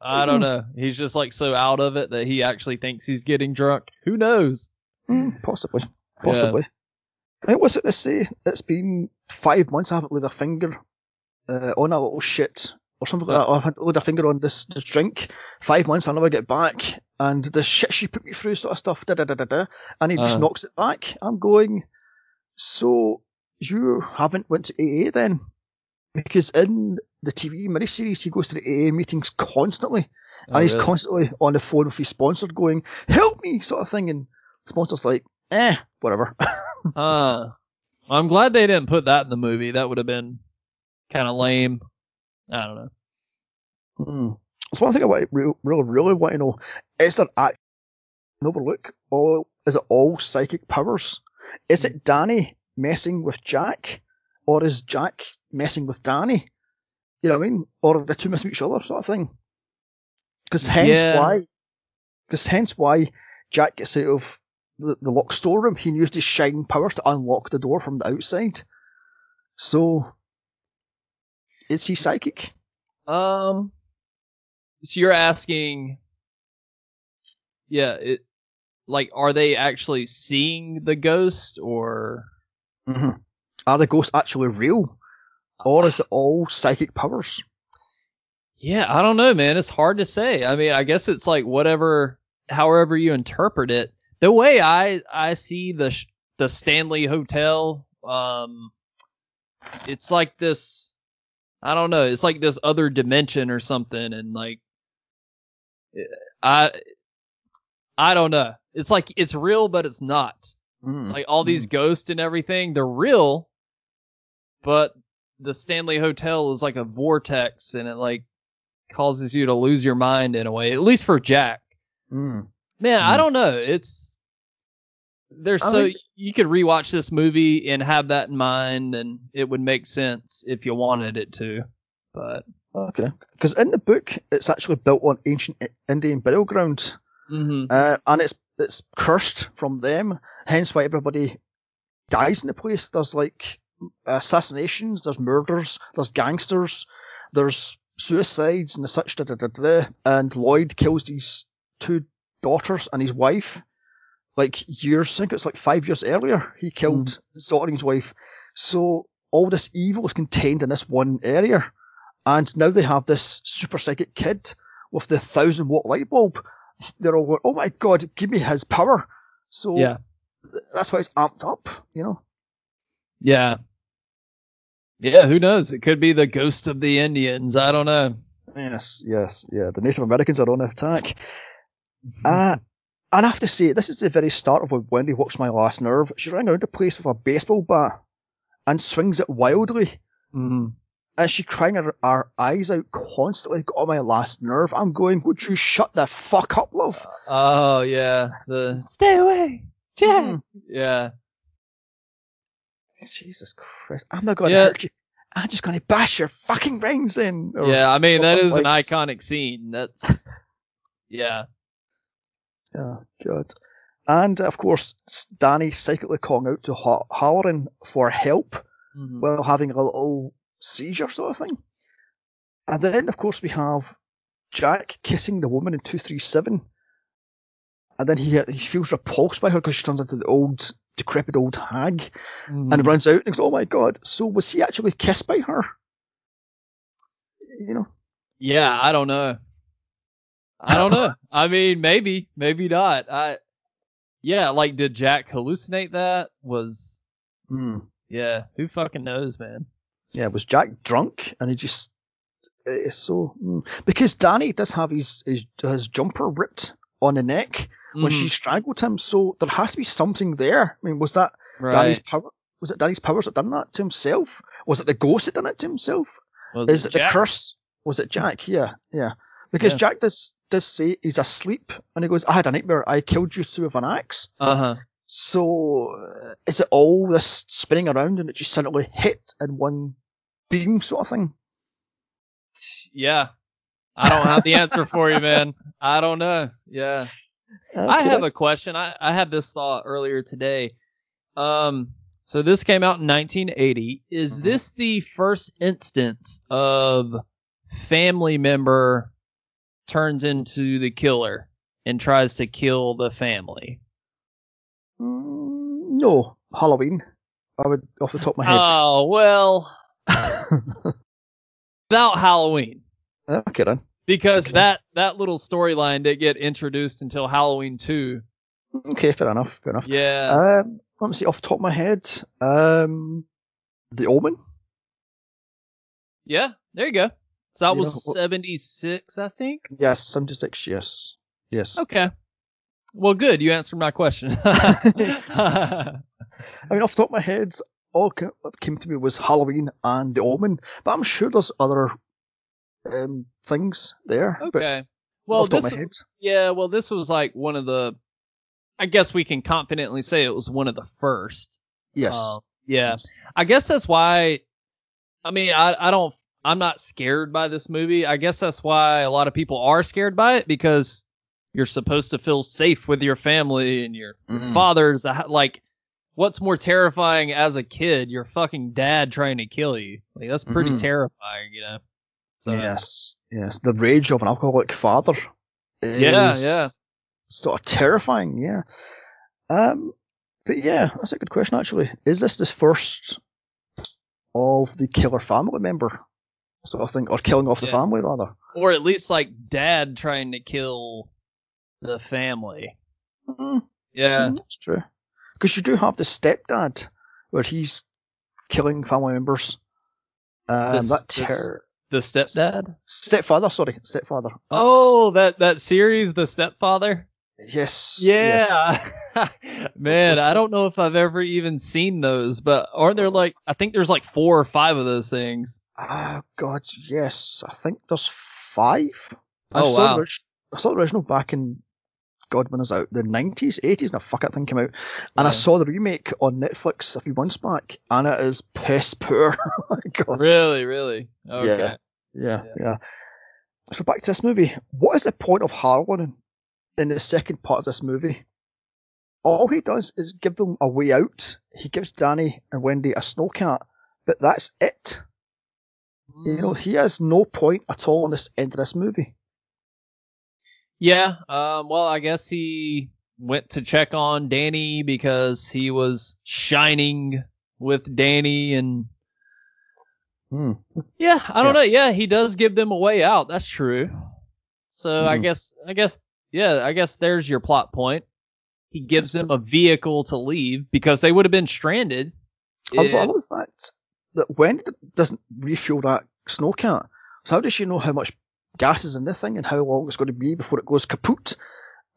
I don't know. He's just like so out of it that he actually thinks he's getting drunk. Who knows? Hmm, possibly. Possibly. I mean, what's it to say? It's been five months. I haven't laid a finger uh, on a little shit or something like that. Or I haven't laid a finger on this, this drink. Five months. I never get back, and the shit she put me through, sort of stuff. Da da da da da. And he just Uh-huh. knocks it back. I'm going. So you haven't went to AA then? Because in the TV miniseries, he goes to the AA meetings constantly, Oh, and he's really? constantly on the phone with his sponsor, going, "Help me," sort of thing, and the sponsor's like, "Eh, whatever." Uh, I'm glad they didn't put that in the movie. That would have been kind of lame. I don't know. Hmm. That's one thing I want, really, really, really want to know. Is there act an overlook? Or is it all psychic powers? Is it Danny messing with Jack? Or is Jack messing with Danny? You know what I mean? Or are the two missing each other sort of thing. Because hence Yeah. why, because hence why Jack gets out of the, the locked storeroom. He used his shine powers to unlock the door from the outside. So, is he psychic? Um, so you're asking, yeah, it, like, are they actually seeing the ghost or? hmm Are the ghosts actually real? Or is it all psychic powers? Yeah, I don't know, man. It's hard to say. I mean, I guess it's like whatever, however you interpret it. The way I I see the sh- the Stanley Hotel, um, it's like this. I don't know. It's like this other dimension or something, and like, I I don't know. It's like it's real, but it's not. Mm. Like all these ghosts and everything, they're real, but the Stanley Hotel is like a vortex, and it like causes you to lose your mind in a way. At least for Jack. Mm. Man, I Hmm. don't know. It's there's I so you could rewatch this movie and have that in mind, and it would make sense if you wanted it to. But Okay. Because in the book, it's actually built on ancient Indian burial ground, hmm uh, and it's it's cursed from them. Hence why everybody dies in the place. There's like assassinations, there's murders, there's gangsters, there's suicides and such. Da, da, da, da, and Lloyd kills these two daughters and his wife. Like years, I think it's like five years earlier, he killed hmm. his daughter and his wife. So all this evil is contained in this one area. And now they have this super psychic kid with the thousand watt light bulb. They're all going, oh my god, give me his power. So yeah, th- that's why it's amped up, you know? yeah, yeah. Who knows? It could be the ghost of the Indians. I don't know. Yes, yes, yeah. The Native Americans are on attack. Uh, and I have to say, this is the very start of when Wendy walks my last nerve. She ran around the place with a baseball bat and swings it wildly. Mhm. And she crying her, her eyes out constantly, got on my last nerve. I'm going, would you shut the fuck up, love? Oh yeah, the stay away, Jack. Mm. Yeah, Jesus Christ, I'm not going to Yeah. hurt you. I'm just going to bash your fucking brains in. Or- yeah. I mean, that is something is an like- iconic scene. That's yeah. Oh, God. And, of course, Danny psychically calling out to Ho- Hallorann for help Mhm. while having a little seizure sort of thing. And then, of course, we have Jack kissing the woman in 237. And then he he feels repulsed by her because she turns into the old, decrepit old hag Mhm. and runs out and goes, oh my god, so was he actually kissed by her? You know? Yeah, I don't know. I don't know. I mean, maybe, maybe not. I, yeah, like, did Jack hallucinate that? Was, Hmm. yeah, who fucking knows, man? Yeah, was Jack drunk and he just it's so mm. because Danny does have his, his his jumper ripped on the neck when she strangled him, so there has to be something there. I mean, was that right. Danny's power? Was it Danny's powers that done that to himself? Was it the ghost that done it to himself? Was Is it the curse? Was it Jack? Yeah, yeah. Because Yeah. Jack does does say he's asleep and he goes, "I had a nightmare. I killed you with an axe." Uh huh. So uh, is it all this spinning around and it just suddenly hit in one beam sort of thing? Yeah. I don't have the answer for you, man. I don't know. Yeah. I have a question. I, I had this thought earlier today. Um, so this came out in 1980. Is Mhm. this the first instance of family member turns into the killer and tries to kill the family? Mm, no Halloween. I would off the top of my head. Oh well, without Halloween, okay then. because Okay. that that little storyline didn't get introduced until Halloween two. Okay, fair enough. Fair enough. Yeah. Um, let me see off the top of my head. Um, The Omen. yeah. There you go. So that You was seventy six, I think. Yes, seventy six. Yes, yes. Okay. Well, good. You answered my question. I mean, off the top of my head, all that came to me was Halloween and The Omen, but I'm sure there's other um, things there. Okay. Well, off the top this of my head, yeah. Well, this was like one of the. I guess we can confidently say it was one of the first. yes. Uh, yeah. Yes. I guess that's why. I mean, I I don't. I'm not scared by this movie. I guess that's why a lot of people are scared by it because you're supposed to feel safe with your family and your Mhm. father's like. What's more terrifying as a kid? Your fucking dad trying to kill you. Like that's pretty Mhm. terrifying, you know. So Yes, yes. The rage of an alcoholic father Yeah, yeah. sort of terrifying, yeah. Um, but yeah, that's a good question actually. Is this the first of the killer family member sort of thing, or killing off the family rather? or at least like dad trying to kill the family. Mm, Yeah. mm, that's true. Because you do have the stepdad where he's killing family members. Um, This- that this- ter- The stepdad. stepfather, sorry, stepfather. That's- Oh, that that series, The Stepfather. yes, yes. Yeah. Man, I don't know if I've ever even seen those, but aren't there like I think there's like four or five of those things. Ah, God, yes. I think there's five. I Oh, saw wow. The, I saw the original back in, God, when it was out, the 90s, 80s, no, fuck, that thing came out. And I saw the remake on Netflix a few months back, and it is piss poor. oh my God. Really, really. Okay. Yeah, Yeah. yeah. So back to this movie. What is the point of Hallorann in the second part of this movie? All he does is give them a way out. He gives Danny and Wendy a snowcat, but that's it. You know, mm. he has no point at all in this end of this movie. Yeah. Um. Well, I guess he went to check on Danny because he was shining with Danny and Hmm. Yeah, I don't Yeah. know. Yeah, he does give them a way out. That's true. So I Mhm. guess, I guess, yeah, I guess there's your plot point. He gives them a vehicle to leave because they would have been stranded. I, if- love the fact that Wendy doesn't refuel that snowcat. So how does she know how much gas is in this thing and how long it's going to be before it goes kaput?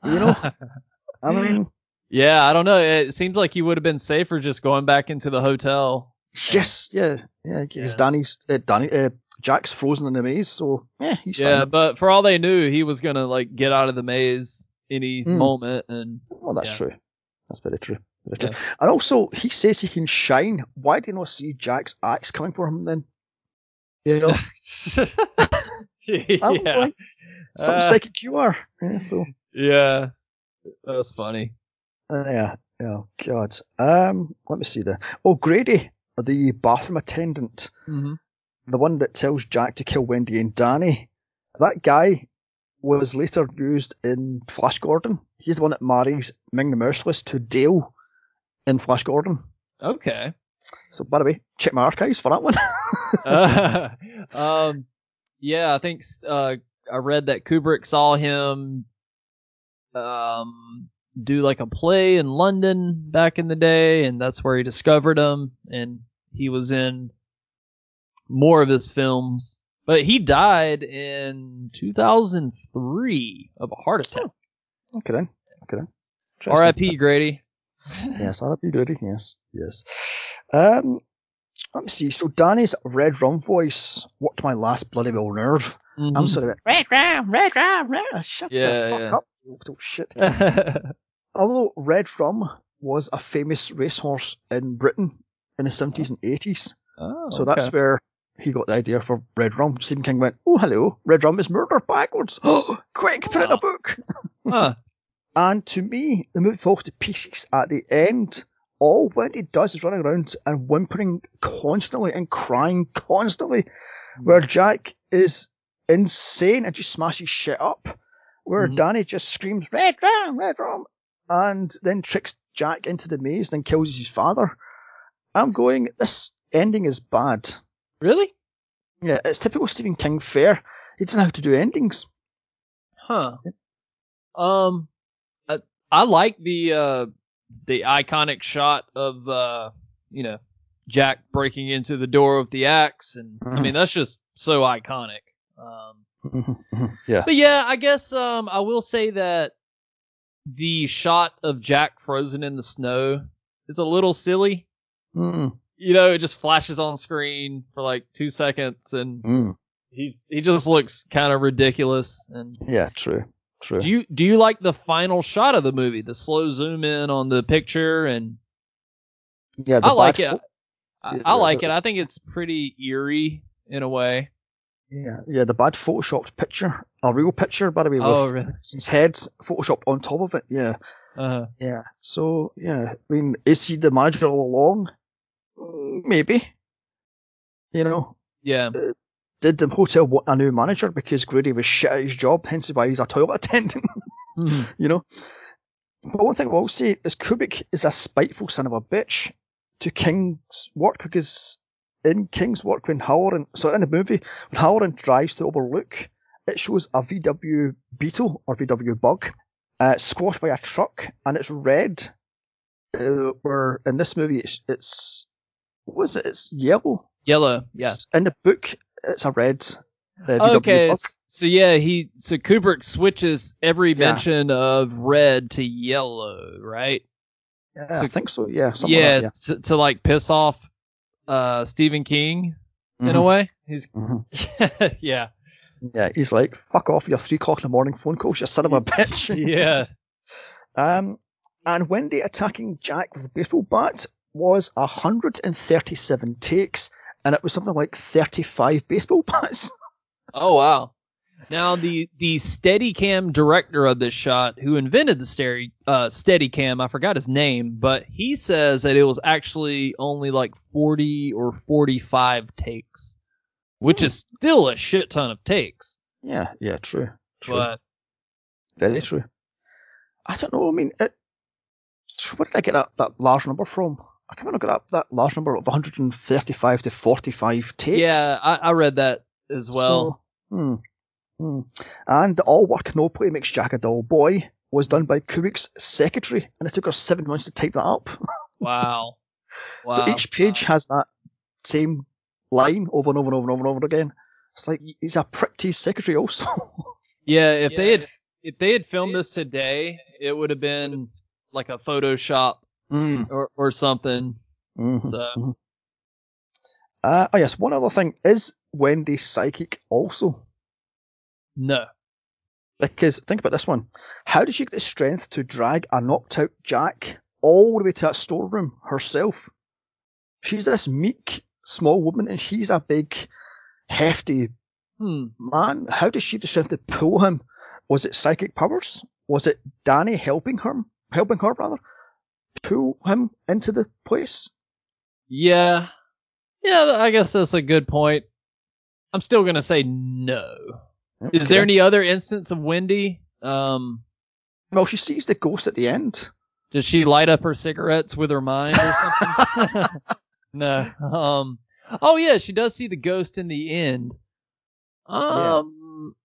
You know, I mean, yeah, I don't know. It seems like he would have been safer just going back into the hotel. yes, yeah, yeah, because Yeah. Danny's, uh, Danny, uh, Jack's frozen in the maze, so yeah, he's yeah, fine. but for all they knew, he was gonna like get out of the maze any Hmm. moment, and Well, that's yeah. true. That's very true. Very Yeah. And also, he says he can shine. Why do you not see Jack's axe coming for him then? You know, I'm yeah, like, some Uh, psychic you are. Yeah, so. yeah, that's funny. Uh, yeah, oh god. Um, let me see there. Oh, Grady, the bathroom attendant, hmm the one that tells Jack to kill Wendy and Danny. That guy was later used in Flash Gordon. He's the one that marries Ming the Merciless to Dale in Flash Gordon. Okay. So, by the way, check my archives for that one. Uh, um, yeah, I think uh, I read that Kubrick saw him um, do like a play in London back in the day, and that's where he discovered him, and he was in more of his films. But he died in 2003 of a heart attack. okay then. Okay then. R.I.P. Grady. Yes, R.I.P. Grady. Yes, yes. Um, let me see. So Danny's red rum voice worked my last bloody well nerve. I'm Mhm. sort of red rum, red rum, red. Shut Yeah, the fuck yeah. up. you little shit. Although Red Rum was a famous racehorse in Britain in the 70s and 80s, oh, so that's where he got the idea for Red Rum. Stephen King went, "Oh, hello, Red Rum is murder backwards. Oh, quick, put it in a book." Huh. And to me, the movie falls to pieces at the end. All Wendy does is running around and whimpering constantly and crying constantly, where Jack is insane and just smashes shit up. Where Mhm. Danny just screams, Red Rum, Red Rum, and then tricks Jack into the maze, then kills his father. I'm going. This ending is bad. Really? Yeah, it's typical Stephen King fare. He doesn't know how to do endings. Huh. Um, I, I like the uh the iconic shot of uh you know Jack breaking into the door with the axe, and I mean that's just so iconic. Um, yeah. but yeah, I guess um I will say that the shot of Jack frozen in the snow is a little silly. Mm, You know, it just flashes on screen for like two seconds, and mm. he he just looks kind of ridiculous. And Yeah, true. True. do you do you like the final shot of the movie, the slow zoom in on the picture? And yeah, the I like it. fo- I, Yeah, I like the- it. I think it's pretty eerie in a way. yeah, yeah, the bad photoshopped picture, a real picture, by the way, with Oh, really? his head photoshopped on top of it. Yeah, uh-huh. yeah. So yeah, I mean, is he the manager all along? Mm, Maybe. You know, yeah. Did the hotel want a new manager because Grady was shit at his job, hence why he's a toilet attendant? Mhm. you know. But one thing I will say is Kubrick is a spiteful son of a bitch to King's work because in King's work when Hallorann, so in the movie, when Hallorann drives to Overlook, it shows a VW Beetle or VW Bug uh, squashed by a truck and it's red. Uh, where in this movie it's, it's what was it? It's yellow. Yellow. Yeah. In the book, it's a red. Okay. So yeah, he so Kubrick switches every Yeah. mention of red to yellow, right? Yeah, so- I think so. Yeah, something yeah, like to, to like piss off uh Stephen King in a way. He's Mhm, mhm. yeah. Yeah, he's like, fuck off your three o'clock in the morning phone calls, you son of a bitch. Yeah. Um, and Wendy attacking Jack with a baseball bat was 137 takes, and it was something like 35 baseball bats. Oh wow. Now the the Steadicam director of this shot, who invented the steady uh, Steadicam, I forgot his name, but he says that it was actually only like 40 or 45 takes, which Hmm. is still a shit ton of takes. yeah, yeah, true. True. But Very true. I don't know, I mean, it, where did I get that, that large number from? I can't remember got that, that large number of 135 to 45 takes. yeah, I, I read that as well. So, hmm, hmm. And the all work no play makes Jack a dull boy was done by Kubrick's secretary, and it took her seven months to type that up. wow. Wow. so each page has that same line over and over and over and over and over again. It's like he's a prick to his secretary also. Yeah, if they had if they had filmed this today, it would have been like a Photoshop Mm, or or something. mhm, So mhm. Uh, oh yes, one other thing is Wendy psychic also. no. Because think about this one. How did she get the strength to drag a knocked out Jack all the way to that storeroom herself? She's this meek, small woman and he's a big, hefty Hmm. man. How did she have the strength to pull him? Was it psychic powers? Was it Danny helping her, helping her rather, pull him into the place? Yeah. Yeah, I guess that's a good point. I'm still gonna say no. Is there any other instance of Wendy? Um, Well, she sees the ghost at the end. does she light up her cigarettes with her mind or something? no. Um. Oh yeah, she does see the ghost in the end. Um.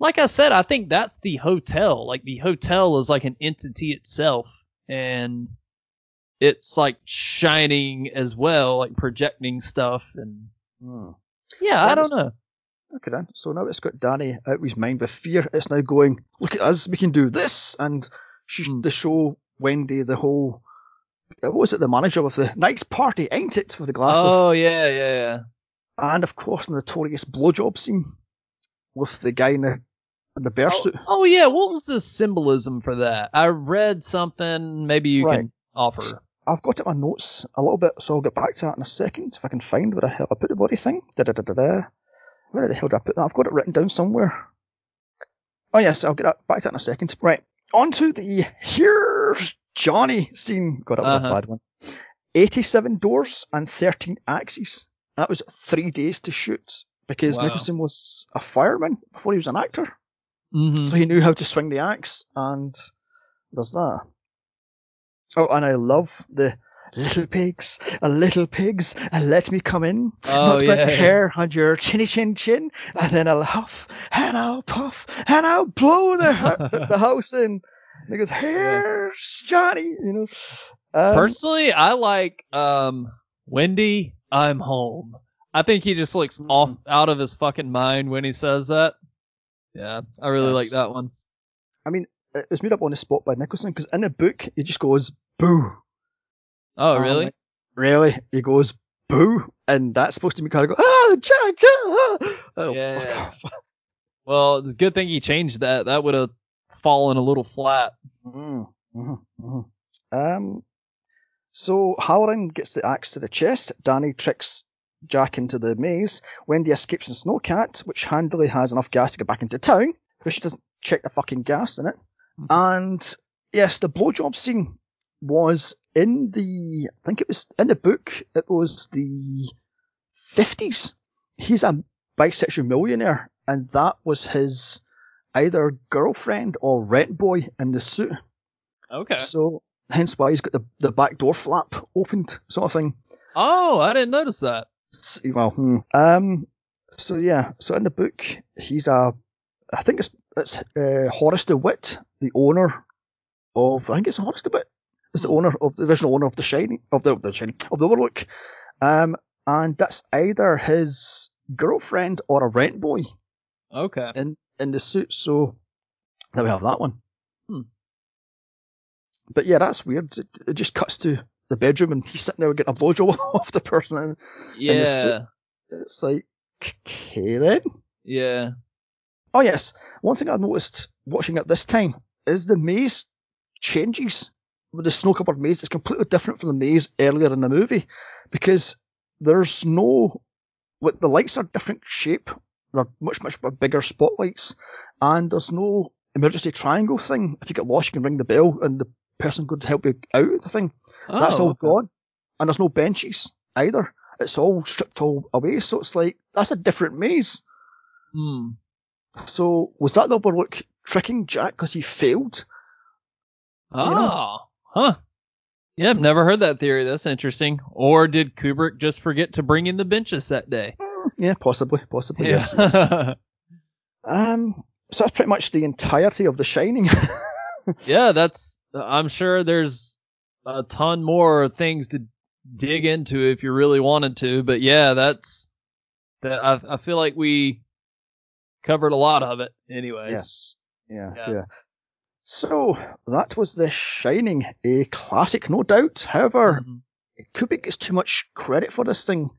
Like I said, I think that's the hotel. Like the hotel is like an entity itself, and it's like shining as well, like projecting stuff. And Hmm. yeah, I don't know. Okay then. So now it's got Danny out of his mind with fear. It's now going, look at us, we can do this. And she, Hmm. they show Wendy the whole, uh, what was it, the manager of the nice party, ain't it? With the glass of, Oh yeah, yeah, yeah. and of course the notorious blowjob scene with the guy in the, the bear Oh, suit. oh yeah, what was the symbolism for that? I read something. Maybe you Right. can offer. I've got it in my notes a little bit, so I'll get back to that in a second if I can find where the hell I put the body thing. Da da da da da. Where the hell did I put that? I've got it written down somewhere. Oh yes, I'll get back to that in a second. Right, on to the here's Johnny scene. God, that was Uh-huh. a bad one. 87 doors and 13 axes. That was three days to shoot because Wow. Nicholson was a fireman before he was an actor, Mm-hmm. so he knew how to swing the axe. And there's that. Oh, and I love the little pigs, uh, little pigs, and let me come in. Oh, Not yeah. my hair on your chinny chin chin, and then I'll huff, and I'll puff, and I'll blow the, the house in. And he goes, here's Johnny, you know. Um, Personally, I like um Wendy, I'm home. I think he just looks Mm. off out of his fucking mind when he says that. Yeah, I really like that one. I mean, it was made up on the spot by Nicholson, because in the book, he just goes, boo. Oh, really? like, really? He goes, boo. And that's supposed to be kind of go, ah, Jack, ah, ah. Oh, Yeah. fuck off. Well, it's a good thing he changed that. That would have fallen a little flat. Mm, mhm, mhm. Um, so Hallorann gets the axe to the chest. Danny tricks Jack into the maze. Wendy escapes in Snowcat, which handily has enough gas to get back into town because she doesn't check the fucking gas in it. Mm-hmm. And yes, the blowjob scene was in the, I think it was in the book. It was the fifties. He's a bisexual millionaire, and that was his either girlfriend or rent boy in the suit. Okay. So hence why he's got the, the back door flap opened, sort of thing. Oh, I didn't notice that. Well, hmm. um, so yeah, so in the book he's a, I think it's it's uh, Horace Derwent, the owner of, I think it's Horace Derwent, is the owner of the original owner of the Shining, of the of the Shining, of the Overlook, um, and that's either his girlfriend or a rent boy Okay. in in the suit. So there we have that one. Hmm. But yeah, that's weird. It, it just cuts to the bedroom and he's sitting there getting a blowjob off the person. Yeah. it's like, okay then. Yeah. Oh yes, one thing I noticed watching it this time is the maze changes. With the snow-covered maze, it's completely different from the maze earlier in the movie because there's no, like the lights are different shape. They're much much bigger spotlights, and there's no emergency triangle thing. If you get lost, you can ring the bell and the person could help you out of the thing. That's Oh, all okay. gone, and there's no benches either. It's all stripped all away. So it's like that's a different maze. Hmm. So was that the Overlook tricking Jack because he failed? Oh. know? Huh. Yeah, I've never heard that theory. That's interesting. Or did Kubrick just forget to bring in the benches that day? Mm, Yeah, possibly, possibly. Yes. yes. Um, so that's pretty much the entirety of The Shining. yeah, that's. I'm sure there's a ton more things to dig into if you really wanted to, but yeah, that's. That I, I feel like we covered a lot of it, anyways. yes. Yeah, Yeah. yeah. So that was The Shining, a classic, no doubt. However, Mhm. Kubrick gets too much credit for this thing.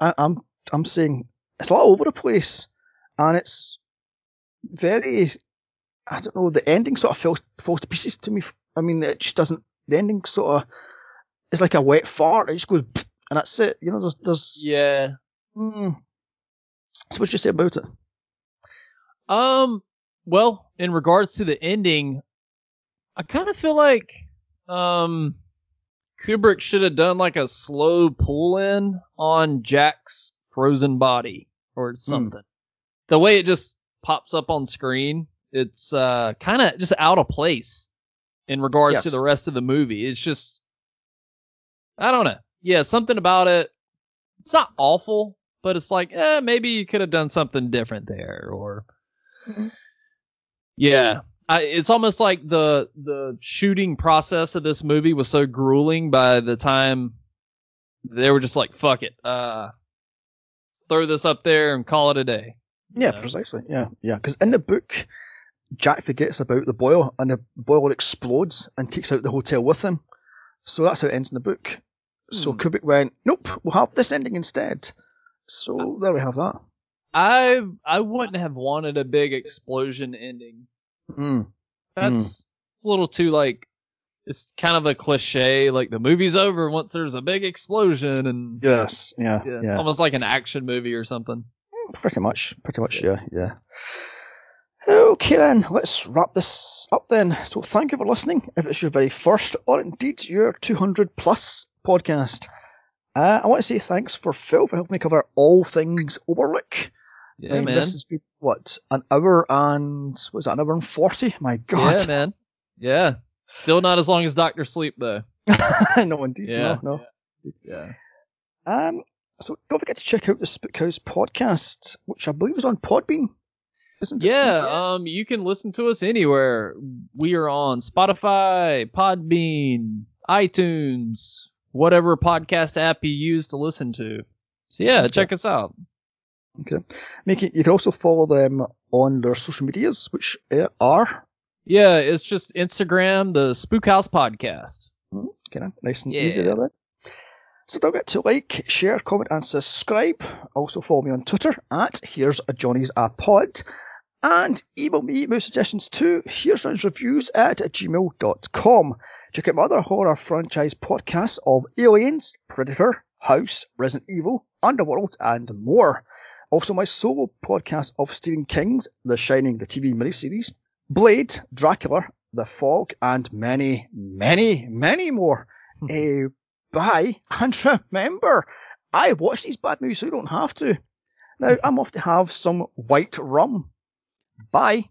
I, I'm I'm saying it's a lot over the place, and it's very I don't know. The ending sort of falls falls to pieces to me. I mean, it just doesn't. The ending sort of is like a wet fart. It just goes and that's it. You know, there's there's. Yeah. Mm. So what you say about it? Um. Well, in regards to the ending, I kind of feel like um Kubrick should have done like a slow pull in on Jack's frozen body or something. The way it just pops up on screen, it's uh kind of just out of place in regards to the rest of the movie. It's just I don't know. Yeah, something about it. It's not awful, but it's like, eh, maybe you could have done something different there or yeah. I, it's almost like the the shooting process of this movie was so grueling by the time they were just like, fuck it. Uh let's throw this up there and call it a day. Yeah, Yeah. precisely. Yeah, yeah. Because in the book, Jack forgets about the boiler, and the boiler explodes and kicks out the hotel with him. So that's how it ends in the book. So Hmm. Kubrick went, "Nope, we'll have this ending instead." So there we have that. I I wouldn't have wanted a big explosion ending. Mm. That's it's a little too like it's kind of a cliche. Like the movie's over once there's a big explosion and Yes. Yeah. yeah, Yeah. almost like an action movie or something. Pretty much. Pretty much. Yeah. Yeah. Okay then, let's wrap this up then. So thank you for listening. If it's your very first or indeed your 200 plus podcast, uh, I want to say thanks for Phil for helping me cover all things Overlook. Yeah, I mean, man. This has been what an hour and was that an hour and forty? My God. Yeah, man. Yeah. Still not as long as Doctor Sleep though. no, indeed, Yeah. no, no. Yeah. Um, so don't forget to check out the Spookhouse podcast, which I believe is on Podbean? Yeah, um, you can listen to us anywhere. We are on Spotify, Podbean, iTunes, whatever podcast app you use to listen to. So yeah, check us out. Okay. Make it, you can also follow them on their social medias, which uh, are Yeah, it's just Instagram, the Spook House Podcast. kind of nice and Yeah. easy there. Then. So don't forget to like, share, comment, and subscribe. Also follow me on Twitter at Here's a Johnny's a Pod. And email me with suggestions to Reviews at gmail.com. Check out my other horror franchise podcasts of Aliens, Predator, House, Resident Evil, Underworld, and more. Also my solo podcast of Stephen King's The Shining, the TV miniseries, Blade, Dracula, The Fog, and many, many, many more. uh, bye, and remember, I watch these bad movies so you don't have to. Now, I'm off to have some white rum. Bye.